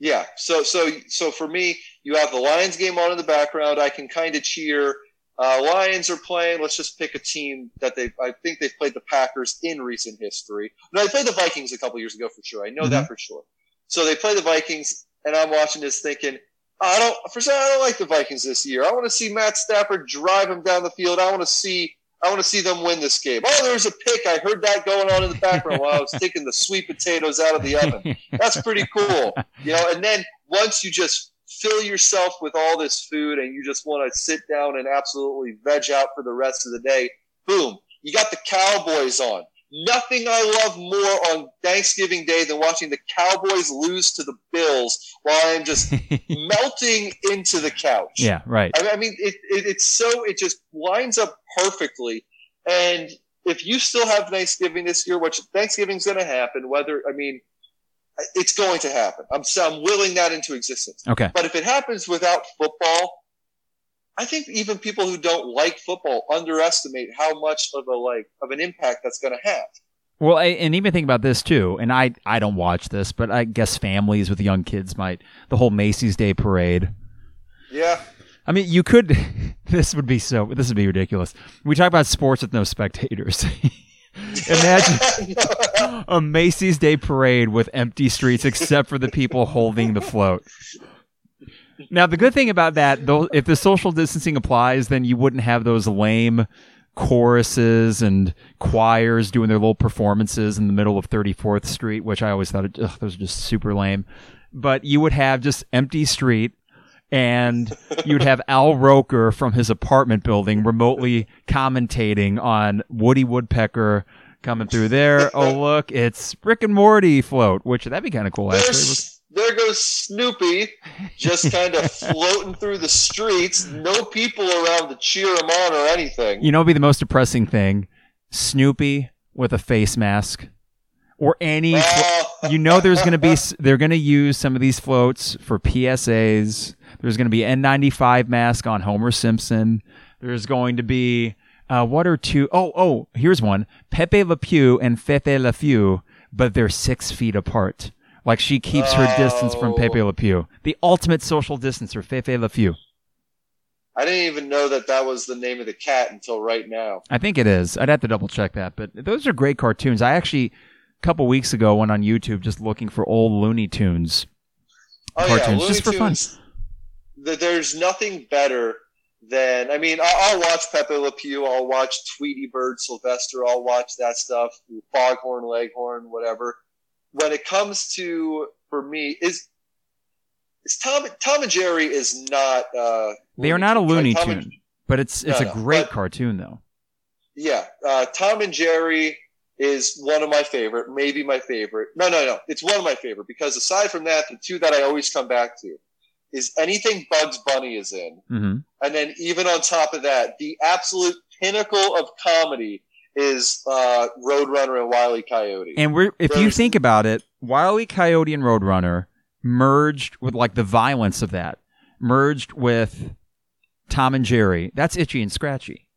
yeah. So so so for me, you have the Lions game on in the background. I can kind of cheer. Uh, Lions are playing. Let's just pick a team that they. I think they've played the Packers in recent history. No, they played the Vikings a couple years ago for sure. I know that for sure. So they play the Vikings, and I'm watching this thinking, I don't. For some, I don't like the Vikings this year. I want to see Matt Stafford drive them down the field. I want to see. I want to see them win this game. Oh, there's a pick. I heard that going on in the background while I was taking the sweet potatoes out of the oven. That's pretty cool. You know, and then once you just fill yourself with all this food and you just want to sit down and absolutely veg out for the rest of the day, boom, you got the Cowboys on. Nothing I love more on Thanksgiving Day than watching the Cowboys lose to the Bills while I'm just melting into the couch. yeah, right. I I mean, it, it, it's so, it just lines up perfectly. And if you still have Thanksgiving this year, which Thanksgiving's going to happen, whether, I mean, it's going to happen. I'm, so I'm willing that into existence. Okay. But if it happens without football, I think even people who don't like football underestimate how much of a like of an impact that's going to have. Well, I, and even think about this too. And I I don't watch this, but I guess families with young kids might the whole Macy's Day Parade. Yeah, I mean, you could. This would be so. This would be ridiculous. We talk about sports with no spectators. Imagine a Macy's Day Parade with empty streets except for the people holding the float. Now, the good thing about that, though, if the social distancing applies, then you wouldn't have those lame choruses and choirs doing their little performances in the middle of 34th Street, which I always thought ugh, those are just super lame. But you would have just empty street, and you'd have Al Roker from his apartment building remotely commentating on Woody Woodpecker coming through there. Oh, look, it's Rick and Morty float, which that'd be kind of cool, actually. There goes Snoopy, just kind of floating through the streets. No people around to cheer him on or anything. You know, be the most depressing thing Snoopy with a face mask, or any. Oh. you know, there's going to be they're going to use some of these floats for PSAs. There's going to be N95 mask on Homer Simpson. There's going to be uh, what are two oh oh here's one Pepe Le Pew and Fefe Le Few, but they're six feet apart. Like she keeps her distance from Oh. Pepe Le oh. Pew. The ultimate social distancer, Fefe Le Few. I didn't even know that that was the name of the cat until right now. I think it is. I'd have to double check that, but those are great cartoons. I actually a couple weeks ago went on YouTube just looking for old Looney Tunes. Oh Cartoons, yeah, just for fun. Tunes, th- There's nothing better than I mean, I'll, I'll watch Pepe Le Pew, I'll watch Tweety Bird, Sylvester, I'll watch that stuff, Foghorn Leghorn, whatever. When it comes to for me, is is Tom Tom and Jerry is not uh, They are not a Looney and- Tune, but it's it's No, a no, great but- cartoon though. yeah, uh, Tom and Jerry is one of my favorite, maybe my favorite. No, no, no. It's one of my favorite because aside from that, the two that I always come back to is anything Bugs Bunny is in. Mm-hmm. And then even on top of that, the absolute pinnacle of comedy is uh, Roadrunner and Wile E. Coyote. And we're if you think about it, Wile E. Coyote and Roadrunner merged with like the violence of that, merged with Tom and Jerry. That's itchy and scratchy.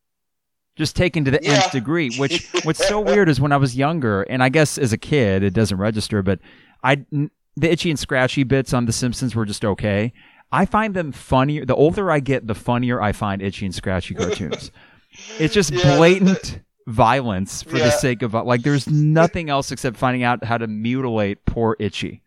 Just taken to the Yeah. nth degree. Which what's so weird is when I was younger, and I guess as a kid it doesn't register, but I the itchy and scratchy bits on The Simpsons were just okay. I find them funnier. The older I get, the funnier I find itchy and scratchy cartoons. it's just Yeah, blatant violence for the sake of like. There's nothing else except finding out how to mutilate poor itchy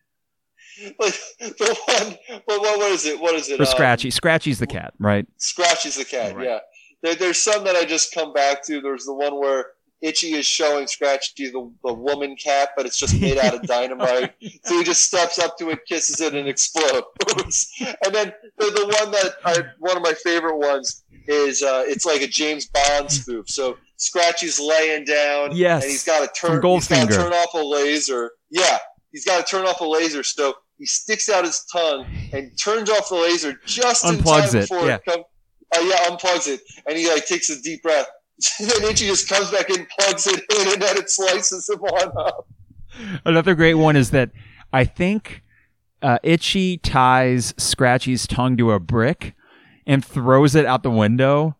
like the one, what, what is it? What is it? or Um, Scratchy. Scratchy's the cat, right? Scratchy's the cat. Right. Yeah. There, there's some that I just come back to. There's the one where Itchy is showing Scratchy the, the woman cat, but it's just made out of dynamite. so he just steps up to it, kisses it, and explodes. and then the, the one that I, one of my favorite ones is uh, it's like a James Bond spoof. So Scratchy's laying down, Yes, and he's got to turn. He's got to turn off a laser. Yeah, he's got to turn off a laser. So he sticks out his tongue and turns off the laser just in Unplugs time it, before yeah. it comes. Oh yeah, unplugs it, and he like takes a deep breath. and then Itchy just comes back in, plugs it in, and then it slices him on up. Another great one is that I think uh, Itchy ties Scratchy's tongue to a brick and throws it out the window,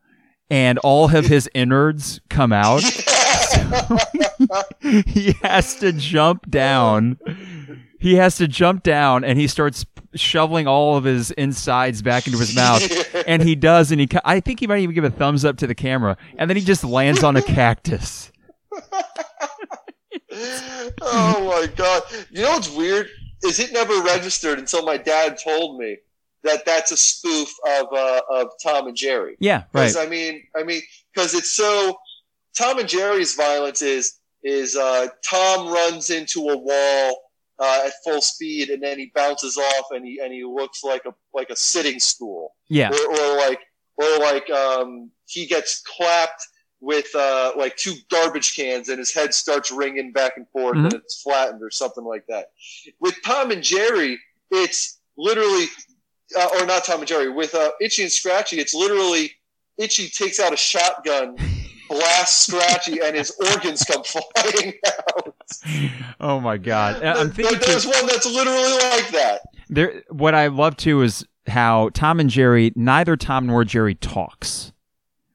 and all of his innards come out. he has to jump down. He has to jump down, and he starts shoveling all of his insides back into his mouth. And he does, and he I think he might even give a thumbs up to the camera, and then he just lands on a cactus. oh my god! You know what's weird is it never registered until my dad told me that that's a spoof of uh, of Tom and Jerry. Yeah, right. I mean, I mean, because it's so Tom and Jerry's violence is is uh, Tom runs into a wall uh, at full speed and then he bounces off and he and he looks like a like a sitting stool Yeah, or, or like or like um, he gets clapped with uh, like two garbage cans and his head starts ringing back and forth and it's flattened or something like that. With Tom and Jerry, it's literally uh, or not Tom and Jerry with uh, Itchy and Scratchy. It's literally Itchy takes out a shotgun, blasts Scratchy, and his organs come flying out. Oh my god! I'm thinking there's one that's literally like that. there. What I love too is how Tom and Jerry, neither Tom nor Jerry talks,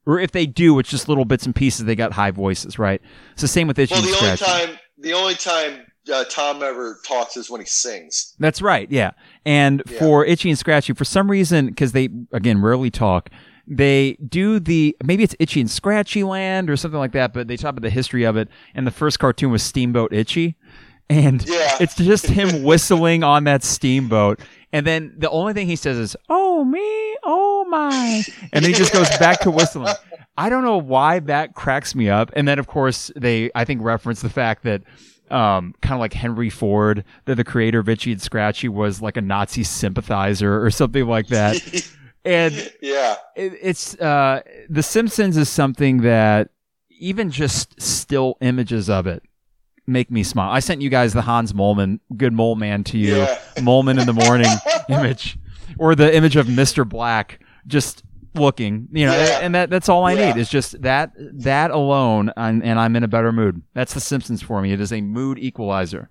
or if they do, it's just little bits and pieces. They got high voices, right? It's the same with Itchy Well, and the only Scratchy. time the only time uh, Tom ever talks is when he sings. That's right. Yeah. And Yeah. for Itchy and Scratchy, for some reason, because they again rarely talk, they do the maybe it's Itchy and Scratchy Land or something like that. But they talk about the history of it. And the first cartoon was Steamboat Itchy, and Yeah. it's just him whistling on that steamboat. And then the only thing he says is, "Oh me, oh my," and then he just goes back to whistling. I don't know why that cracks me up. And then of course they, I think, reference the fact that. Um, kind of like Henry Ford, that the creator of Itchy and Scratchy was like a Nazi sympathizer or something like that. And yeah. it, it's uh, The Simpsons is something that even just still images of it make me smile. I sent you guys the Hans Moleman, good mole man to you, Yeah. Moleman in the morning image, or the image of Mister Black just looking, you know, Yeah. and that that's all I Yeah. need is just that that alone, and, and I'm in a better mood. That's The Simpsons for me. It is a mood equalizer.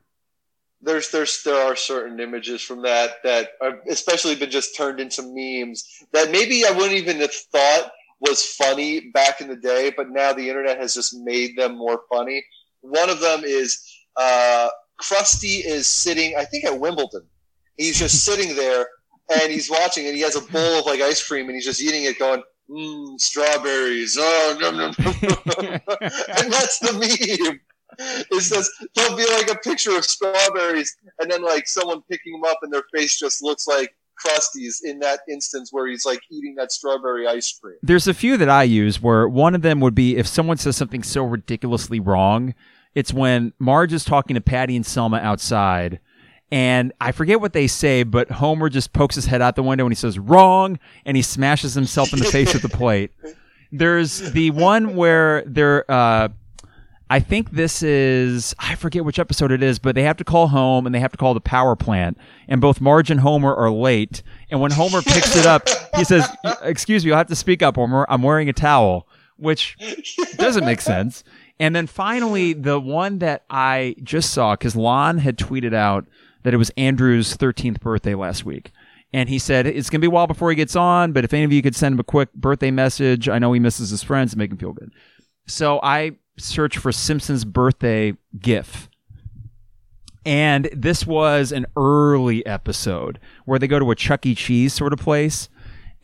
there's there's there are certain images from that that have especially been just turned into memes that maybe I wouldn't even have thought was funny back in the day, but now the internet has just made them more funny. One of them is uh, Krusty is sitting, I think, at Wimbledon. He's just sitting there and he's watching, and he has a bowl of like ice cream, and he's just eating it, going, "Mmm, strawberries." Oh, nom, nom, nom." and that's the meme. It says there'll be like a picture of strawberries, and then like someone picking them up, and their face just looks like Krusty's in that instance where he's like eating that strawberry ice cream. There's a few that I use where one of them would be if someone says something so ridiculously wrong, it's when Marge is talking to Patty and Selma outside. And I forget what they say, but Homer just pokes his head out the window and he says, wrong, and he smashes himself in the face with the plate. There's the one where they're, uh, I think this is I forget which episode it is, but they have to call home and they have to call the power plant, and both Marge and Homer are late. And when Homer picks it up, he says, "Excuse me, you'll have to speak up, Homer. I'm wearing a towel," which doesn't make sense. And then finally, the one that I just saw because Lon had tweeted out that it was Andrew's 13th birthday last week. And he said, it's going to be a while before he gets on, but if any of you could send him a quick birthday message, I know he misses his friends and make him feel good. So I searched for Simpsons birthday GIF. And this was an early episode where they go to a Chuck E. Cheese sort of place.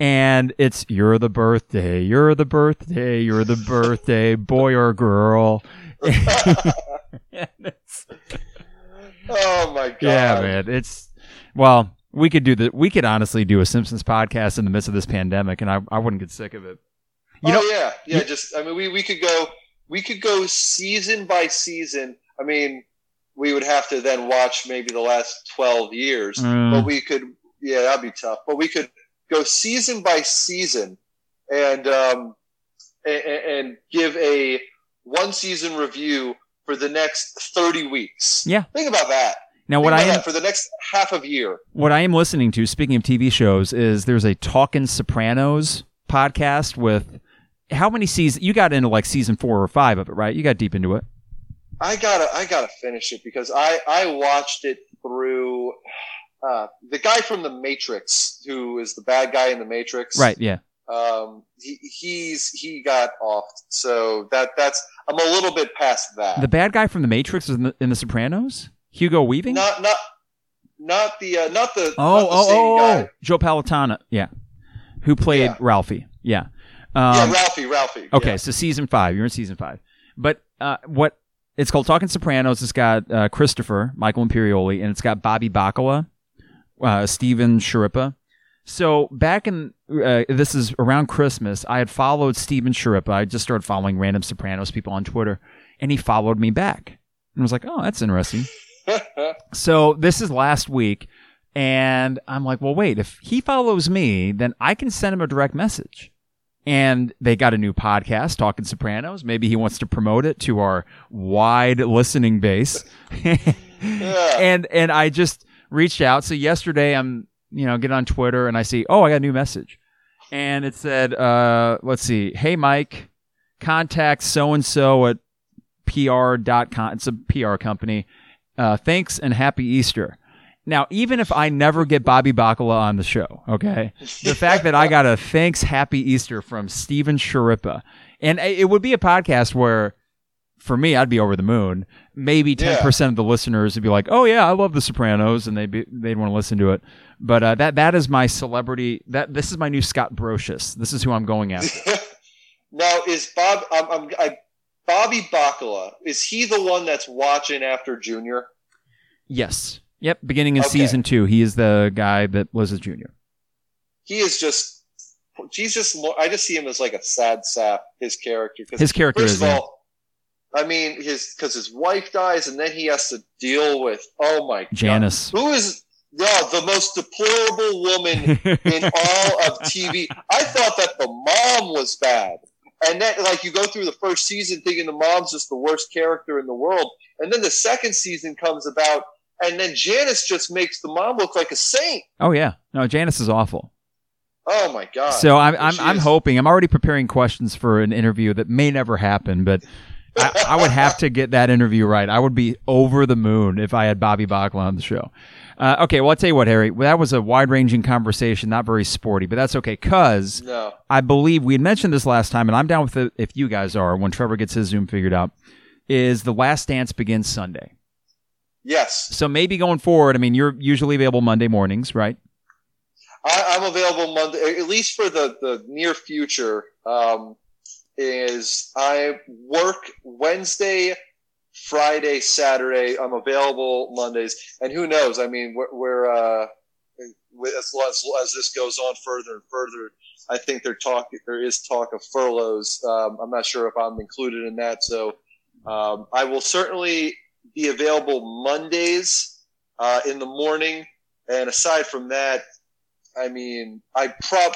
And it's, you're the birthday, you're the birthday, you're the birthday, boy or girl. oh my god! Yeah, man. It's well, we could do the we could honestly do a Simpsons podcast in the midst of this pandemic, and I, I wouldn't get sick of it. You oh know, yeah, yeah. Just I mean, we we could go we could go season by season. I mean, we would have to then watch maybe the last twelve years, mm. but we could. Yeah, that'd be tough. But we could go season by season, and um, and, and give a one season review for the next 30 weeks. Yeah. Think about that. Now, what I am for the next half of year. What I am listening to, speaking of TV shows, is there's a Talking Sopranos podcast with how many seasons? You got into like season four or five of it, right? You got deep into it. I gotta, I gotta finish it because I, I watched it through uh, the guy from the Matrix, who is the bad guy in the Matrix. Right. Yeah. Um, he, he's he got off, so that that's I'm a little bit past that. The bad guy from the Matrix is in the, in the Sopranos. Hugo Weaving. Not not not the uh, not the oh not the oh oh, oh Joe Pantoliano. Yeah, who played yeah. Ralphie. Yeah. Um, yeah, Ralphie. Ralphie. Okay, yeah. so season five. You're in season five. But uh, what it's called Talking Sopranos. It's got uh, Christopher Michael Imperioli, and it's got Bobby Bacala, uh, Stephen Schirripa. So back in uh, this is around Christmas, I had followed Stephen Schirripa. I just started following random Sopranos people on Twitter, and he followed me back, and I was like, "Oh, that's interesting." so this is last week, and I'm like, "Well, wait. If he follows me, then I can send him a direct message." And they got a new podcast, Talking Sopranos. Maybe he wants to promote it to our wide listening base. yeah. And and I just reached out. So yesterday, I'm you know, get on Twitter and I see, oh, I got a new message. And it said, uh, let's see, hey, Mike, contact so and so at pr.com. It's a PR company. Uh, thanks and happy Easter. Now, even if I never get Bobby Bacala on the show, okay, the fact that I got a thanks, happy Easter from Stephen Schirripa, and it would be a podcast where for me, I'd be over the moon. Maybe ten percent of the listeners would be like, "Oh yeah, I love The Sopranos," and they'd be, they'd want to listen to it. But uh, that that is my celebrity. That this is my new Scott Brosius. This is who I'm going at. now, is Bob? I'm, I'm, I, Bobby Bacala. Is he the one that's watching after Junior? Yes. Yep. Beginning in okay. season two, he is the guy that was a junior. He is just. He's just. I just see him as like a sad sap. His character. His character first is. Of all, I mean, his because his wife dies, and then he has to deal with. Oh my God. Janice. God, who is yeah, the most deplorable woman in all of TV. I thought that the mom was bad. And then, like, you go through the first season thinking the mom's just the worst character in the world. And then the second season comes about, and then Janice just makes the mom look like a saint. Oh, yeah. No, Janice is awful. Oh, my God. So I'm, I'm, I'm hoping, I'm already preparing questions for an interview that may never happen, but. I, I, would have to get that interview right. I would be over the moon if I had Bobby Bacala on the show. Uh, okay, well, I'll tell you what, Harry. That was a wide ranging conversation, not very sporty, but that's okay because no. I believe we had mentioned this last time, and I'm down with it if you guys are when Trevor gets his Zoom figured out. Is the last dance begins Sunday? Yes. So maybe going forward, I mean, you're usually available Monday mornings, right? I, am available Monday, at least for the, the near future. Um, is I work Wednesday Friday, Saturday. I'm available Mondays, and who knows? I mean, we're, we're uh, as, as, as this goes on further and further, I think there talk there is talk of furloughs. Um, I'm not sure if I'm included in that, so um, I will certainly be available Mondays uh, in the morning. And aside from that, I mean, I prob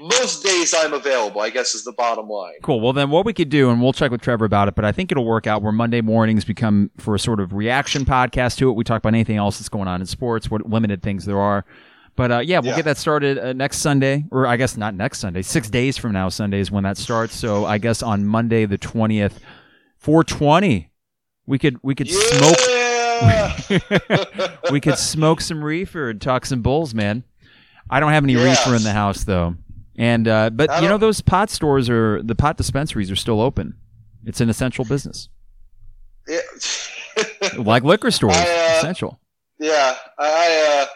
most days I'm available. I guess is the bottom line. Cool. Well, then what we could do, and we'll check with Trevor about it, but I think it'll work out where Monday mornings become for a sort of reaction podcast to it. We talk about anything else that's going on in sports, what limited things there are. But uh, yeah, we'll Yeah. get that started uh, next Sunday, or I guess not next Sunday. Six days from now, Sunday is when that starts. So I guess on Monday the twentieth, four twenty, we could we could smoke we could smoke some reefer and talk some bulls, man. I don't have any Yes. reefer in the house though, and uh, but you know those pot stores are the pot dispensaries are still open. It's an essential business, Yeah. like liquor stores. I, uh, essential. Yeah, I I, uh,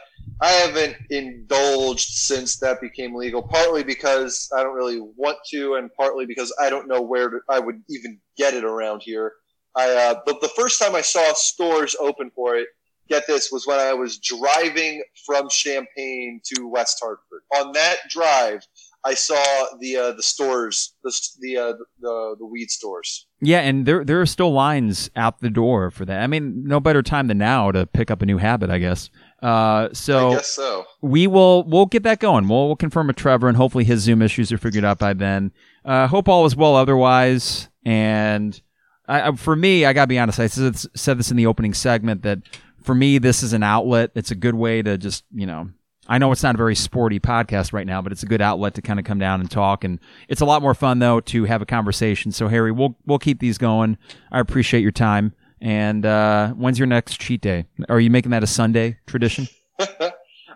I haven't indulged since that became legal. Partly because I don't really want to, and partly because I don't know where to, I would even get it around here. I uh, the, the first time I saw stores open for it, get this, was when I was driving from Champaign to West Hartford. On that drive, I saw the uh, the stores, the the, uh, the the weed stores. Yeah, and there there are still lines out the door for that. I mean, no better time than now to pick up a new habit, I guess. Uh, so I guess so. we will we'll get that going. We'll, we'll confirm with Trevor, and hopefully his Zoom issues are figured out by then. Uh, hope all is well otherwise. And I, for me, I gotta be honest. I said, said this in the opening segment that for me, this is an outlet. It's a good way to just you know. I know it's not a very sporty podcast right now, but it's a good outlet to kind of come down and talk. And it's a lot more fun though to have a conversation. So Harry, we'll we'll keep these going. I appreciate your time. And uh, when's your next cheat day? Are you making that a Sunday tradition? uh,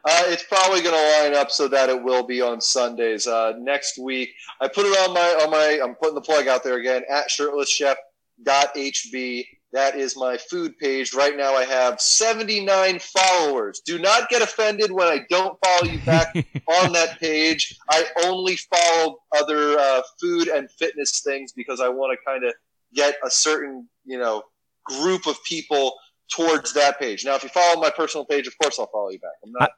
it's probably going to line up so that it will be on Sundays uh, next week. I put it on my on my. I'm putting the plug out there again at shirtlesschef.hb. That is my food page. Right now, I have 79 followers. Do not get offended when I don't follow you back on that page. I only follow other uh, food and fitness things because I want to kind of get a certain you know group of people towards that page. Now, if you follow my personal page, of course I'll follow you back. I'm not.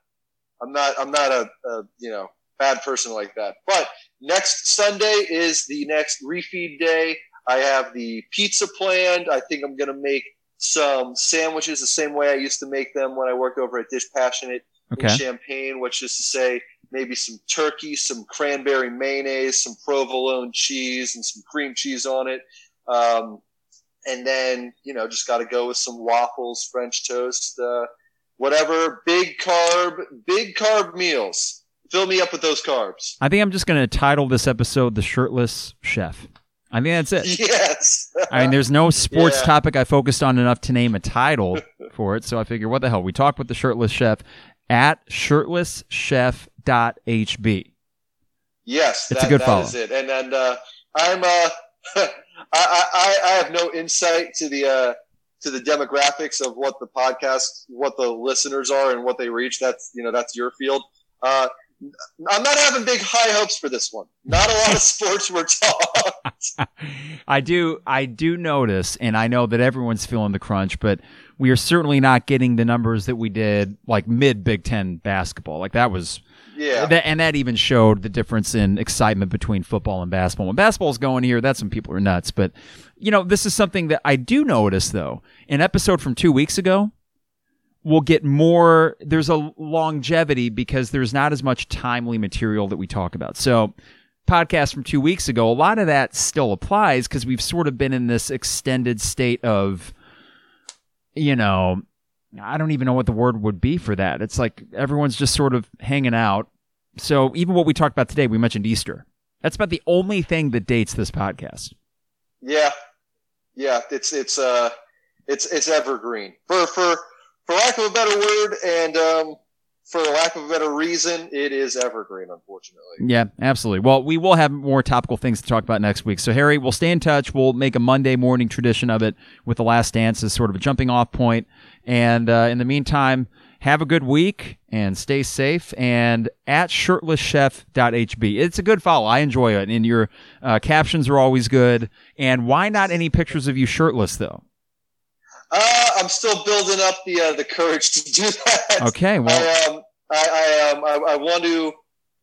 I'm not. I'm not a, a you know bad person like that. But next Sunday is the next refeed day. I have the pizza planned. I think I'm going to make some sandwiches the same way I used to make them when I worked over at Dish Passionate in Champaign, which is to say maybe some turkey, some cranberry mayonnaise, some provolone cheese, and some cream cheese on it. Um, and then you know just got to go with some waffles, French toast, uh, whatever. Big carb, big carb meals. Fill me up with those carbs. I think I'm just going to title this episode "The Shirtless Chef." I think that's it. Yes. I mean, there's no sports Yeah. topic I focused on enough to name a title for it, so I figure, what the hell? We talked with the Shirtless Chef at shirtlesschef.hb. Yes, It's that, a good that follow. is it. And and uh, I'm uh, I, I I have no insight to the uh, to the demographics of what the podcast, what the listeners are, and what they reach. That's you know that's your field. Uh, I'm not having big high hopes for this one. Not a lot of sports were talk. I do, I do notice, and I know that everyone's feeling the crunch, but we are certainly not getting the numbers that we did like mid Big Ten basketball. Like that was Yeah, That, and that even showed the difference in excitement between football and basketball. When basketball's going here, that's when people are nuts. But, you know, this is something that I do notice, though. An episode from two weeks ago will get more, there's a longevity because there's not as much timely material that we talk about. So, podcast from two weeks ago, a lot of that still applies because we've sort of been in this extended state of, you know, I don't even know what the word would be for that. It's like everyone's just sort of hanging out. So even what we talked about today, we mentioned Easter. That's about the only thing that dates this podcast. yeah, yeah. It's it's uh it's it's evergreen for for for lack of a better word, and um, for lack of a better reason, it is evergreen. Unfortunately. Yeah, absolutely. Well, we will have more topical things to talk about next week. So, Harry, we'll stay in touch. We'll make a Monday morning tradition of it with the last dance as sort of a jumping off point. And uh, in the meantime, have a good week and stay safe. And at shirtlesschef.hb. It's a good follow. I enjoy it. And your uh, captions are always good. And why not any pictures of you shirtless, though? Uh, I'm still building up the uh, the courage to do that. Okay. Well, I um I I um I, I want to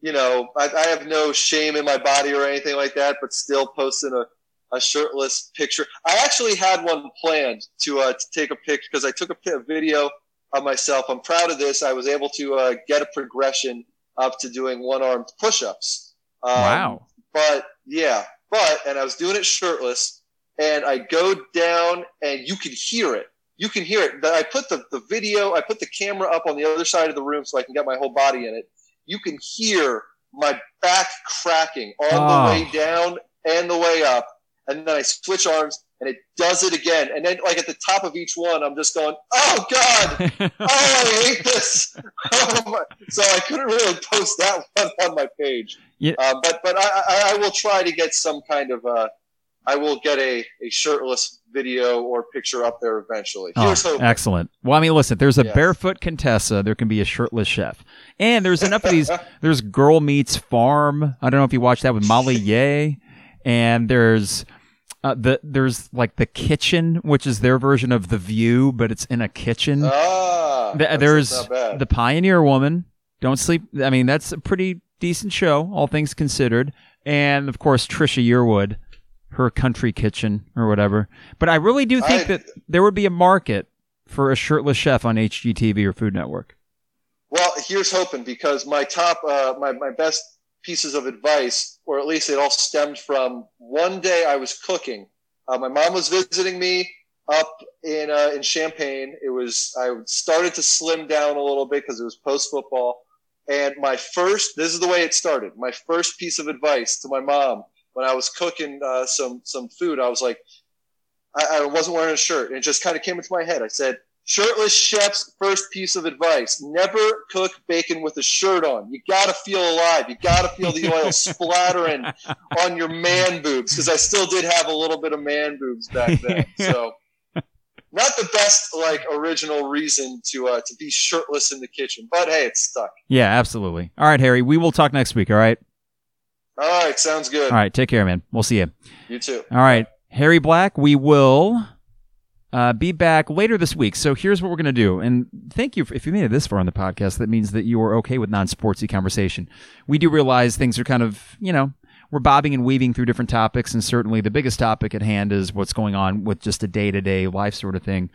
you know I, I have no shame in my body or anything like that, but still posting a, a shirtless picture. I actually had one planned to uh, to take a picture because I took a, a video of myself. I'm proud of this. I was able to uh, get a progression up to doing one armed push ups. Um, wow. But yeah, but and I was doing it shirtless, and I go down, and you can hear it. You can hear it. I put the, the video, I put the camera up on the other side of the room so I can get my whole body in it. You can hear my back cracking on Oh. the way down and the way up. And then I switch arms and it does it again. And then, like at the top of each one, I'm just going, oh God, oh, I hate this. Oh, my. So I couldn't really post that one on my page. Yeah. Uh, but but I, I, I will try to get some kind of, uh, I will get a, a shirtless video or picture up there eventually. Oh, excellent. Well, I mean, listen, there's a Yes. barefoot Contessa. There can be a shirtless chef. And there's enough of these. There's Girl Meets Farm. I don't know if you watched that with Molly Yeh. And there's uh, the there's like the kitchen, which is their version of the View, but it's in a kitchen. Ah, Th- that's there's the Pioneer Woman. Don't sleep. I mean, that's a pretty decent show, all things considered. And of course, Trisha Yearwood, her country kitchen or whatever. But I really do think I- that there would be a market for a shirtless chef on HGTV or Food Network. Well, here's hoping because my top, uh, my, my best pieces of advice, or at least it all stemmed from one day I was cooking. Uh, my mom was visiting me up in, uh, in Champaign. It was, I started to slim down a little bit because it was post football. And my first, this is the way it started. My first piece of advice to my mom when I was cooking uh, some, some food, I was like, I, I wasn't wearing a shirt. And it just kind of came into my head. I said, Shirtless chef's first piece of advice never cook bacon with a shirt on. You got to feel alive. You got to feel the oil splattering on your man boobs because I still did have a little bit of man boobs back then. So, not the best like original reason to uh, to be shirtless in the kitchen, but hey, it's stuck. Yeah, absolutely. All right, Harry, we will talk next week. All right. All right, sounds good. All right. Take care, man. We'll see you. You too. All right, Harry Black, we will uh, be back later this week. So here's what we're going to do. And thank you for, if you made it this far on the podcast. That means that you are okay with non-sportsy conversation. We do realize things are kind of, you know, we're bobbing and weaving through different topics, and certainly the biggest topic at hand is what's going on with just a day-to-day life sort of thing.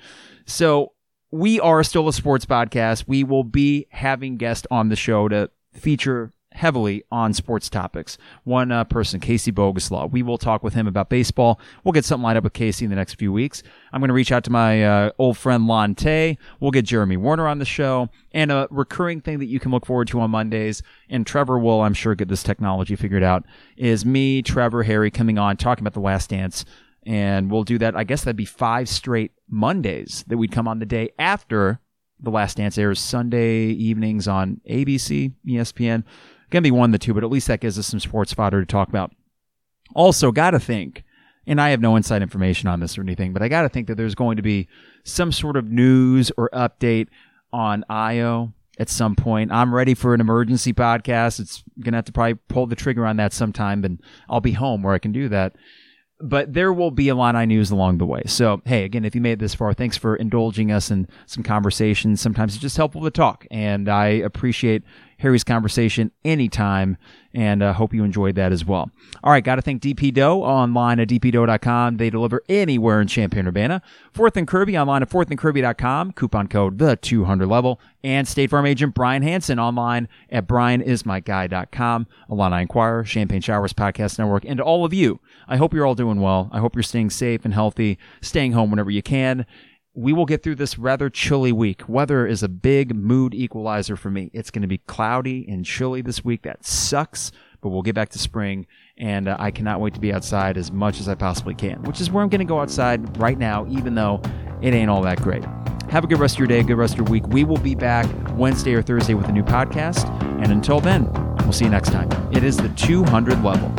So we are still a sports podcast. We will be having guests on the show to feature heavily on sports topics. One uh, person, Casey Boguslaw. We will talk with him about baseball. We'll get something lined up with Casey in the next few weeks. I'm going to reach out to my uh, old friend Lon Tay. We'll get Jeremy Warner on the show. And a recurring thing that you can look forward to on Mondays, and Trevor will, I'm sure, get this technology figured out, is me, Trevor, Harry coming on, talking about The Last Dance. And we'll do that. I guess that'd be five straight Mondays that we'd come on the day after The Last Dance airs Sunday evenings on ABC, ESPN. Gonna be one of the two, but at least that gives us some sports fodder to talk about. Also, gotta think, and I have no inside information on this or anything, but I gotta think that there's going to be some sort of news or update on Ayo at some point. I'm ready for an emergency podcast. It's gonna have to probably pull the trigger on that sometime, and I'll be home where I can do that but there will be a Illini news along the way. So, hey, again, if you made it this far, thanks for indulging us in some conversations. Sometimes it's just helpful to talk, and I appreciate Harry's conversation anytime, and uh, hope you enjoyed that as well. All right, got to thank DP Dough online at dpdough.com. They deliver anywhere in Champaign Urbana. Fourth and Kirby online at fourthandkirby.com. Coupon code the 200 level, and State Farm agent Brian Hansen online at brianismyguy.com. Illini Inquirer, Champagne Showers Podcast Network, and to all of you, I hope you're all doing well. I hope you're staying safe and healthy, staying home whenever you can. We will get through this rather chilly week. Weather is a big mood equalizer for me. It's going to be cloudy and chilly this week. That sucks, but we'll get back to spring, and uh, I cannot wait to be outside as much as I possibly can, which is where I'm going to go outside right now, even though it ain't all that great. Have a good rest of your day, good rest of your week. We will be back Wednesday or Thursday with a new podcast, and until then, we'll see you next time. It is the 200 level.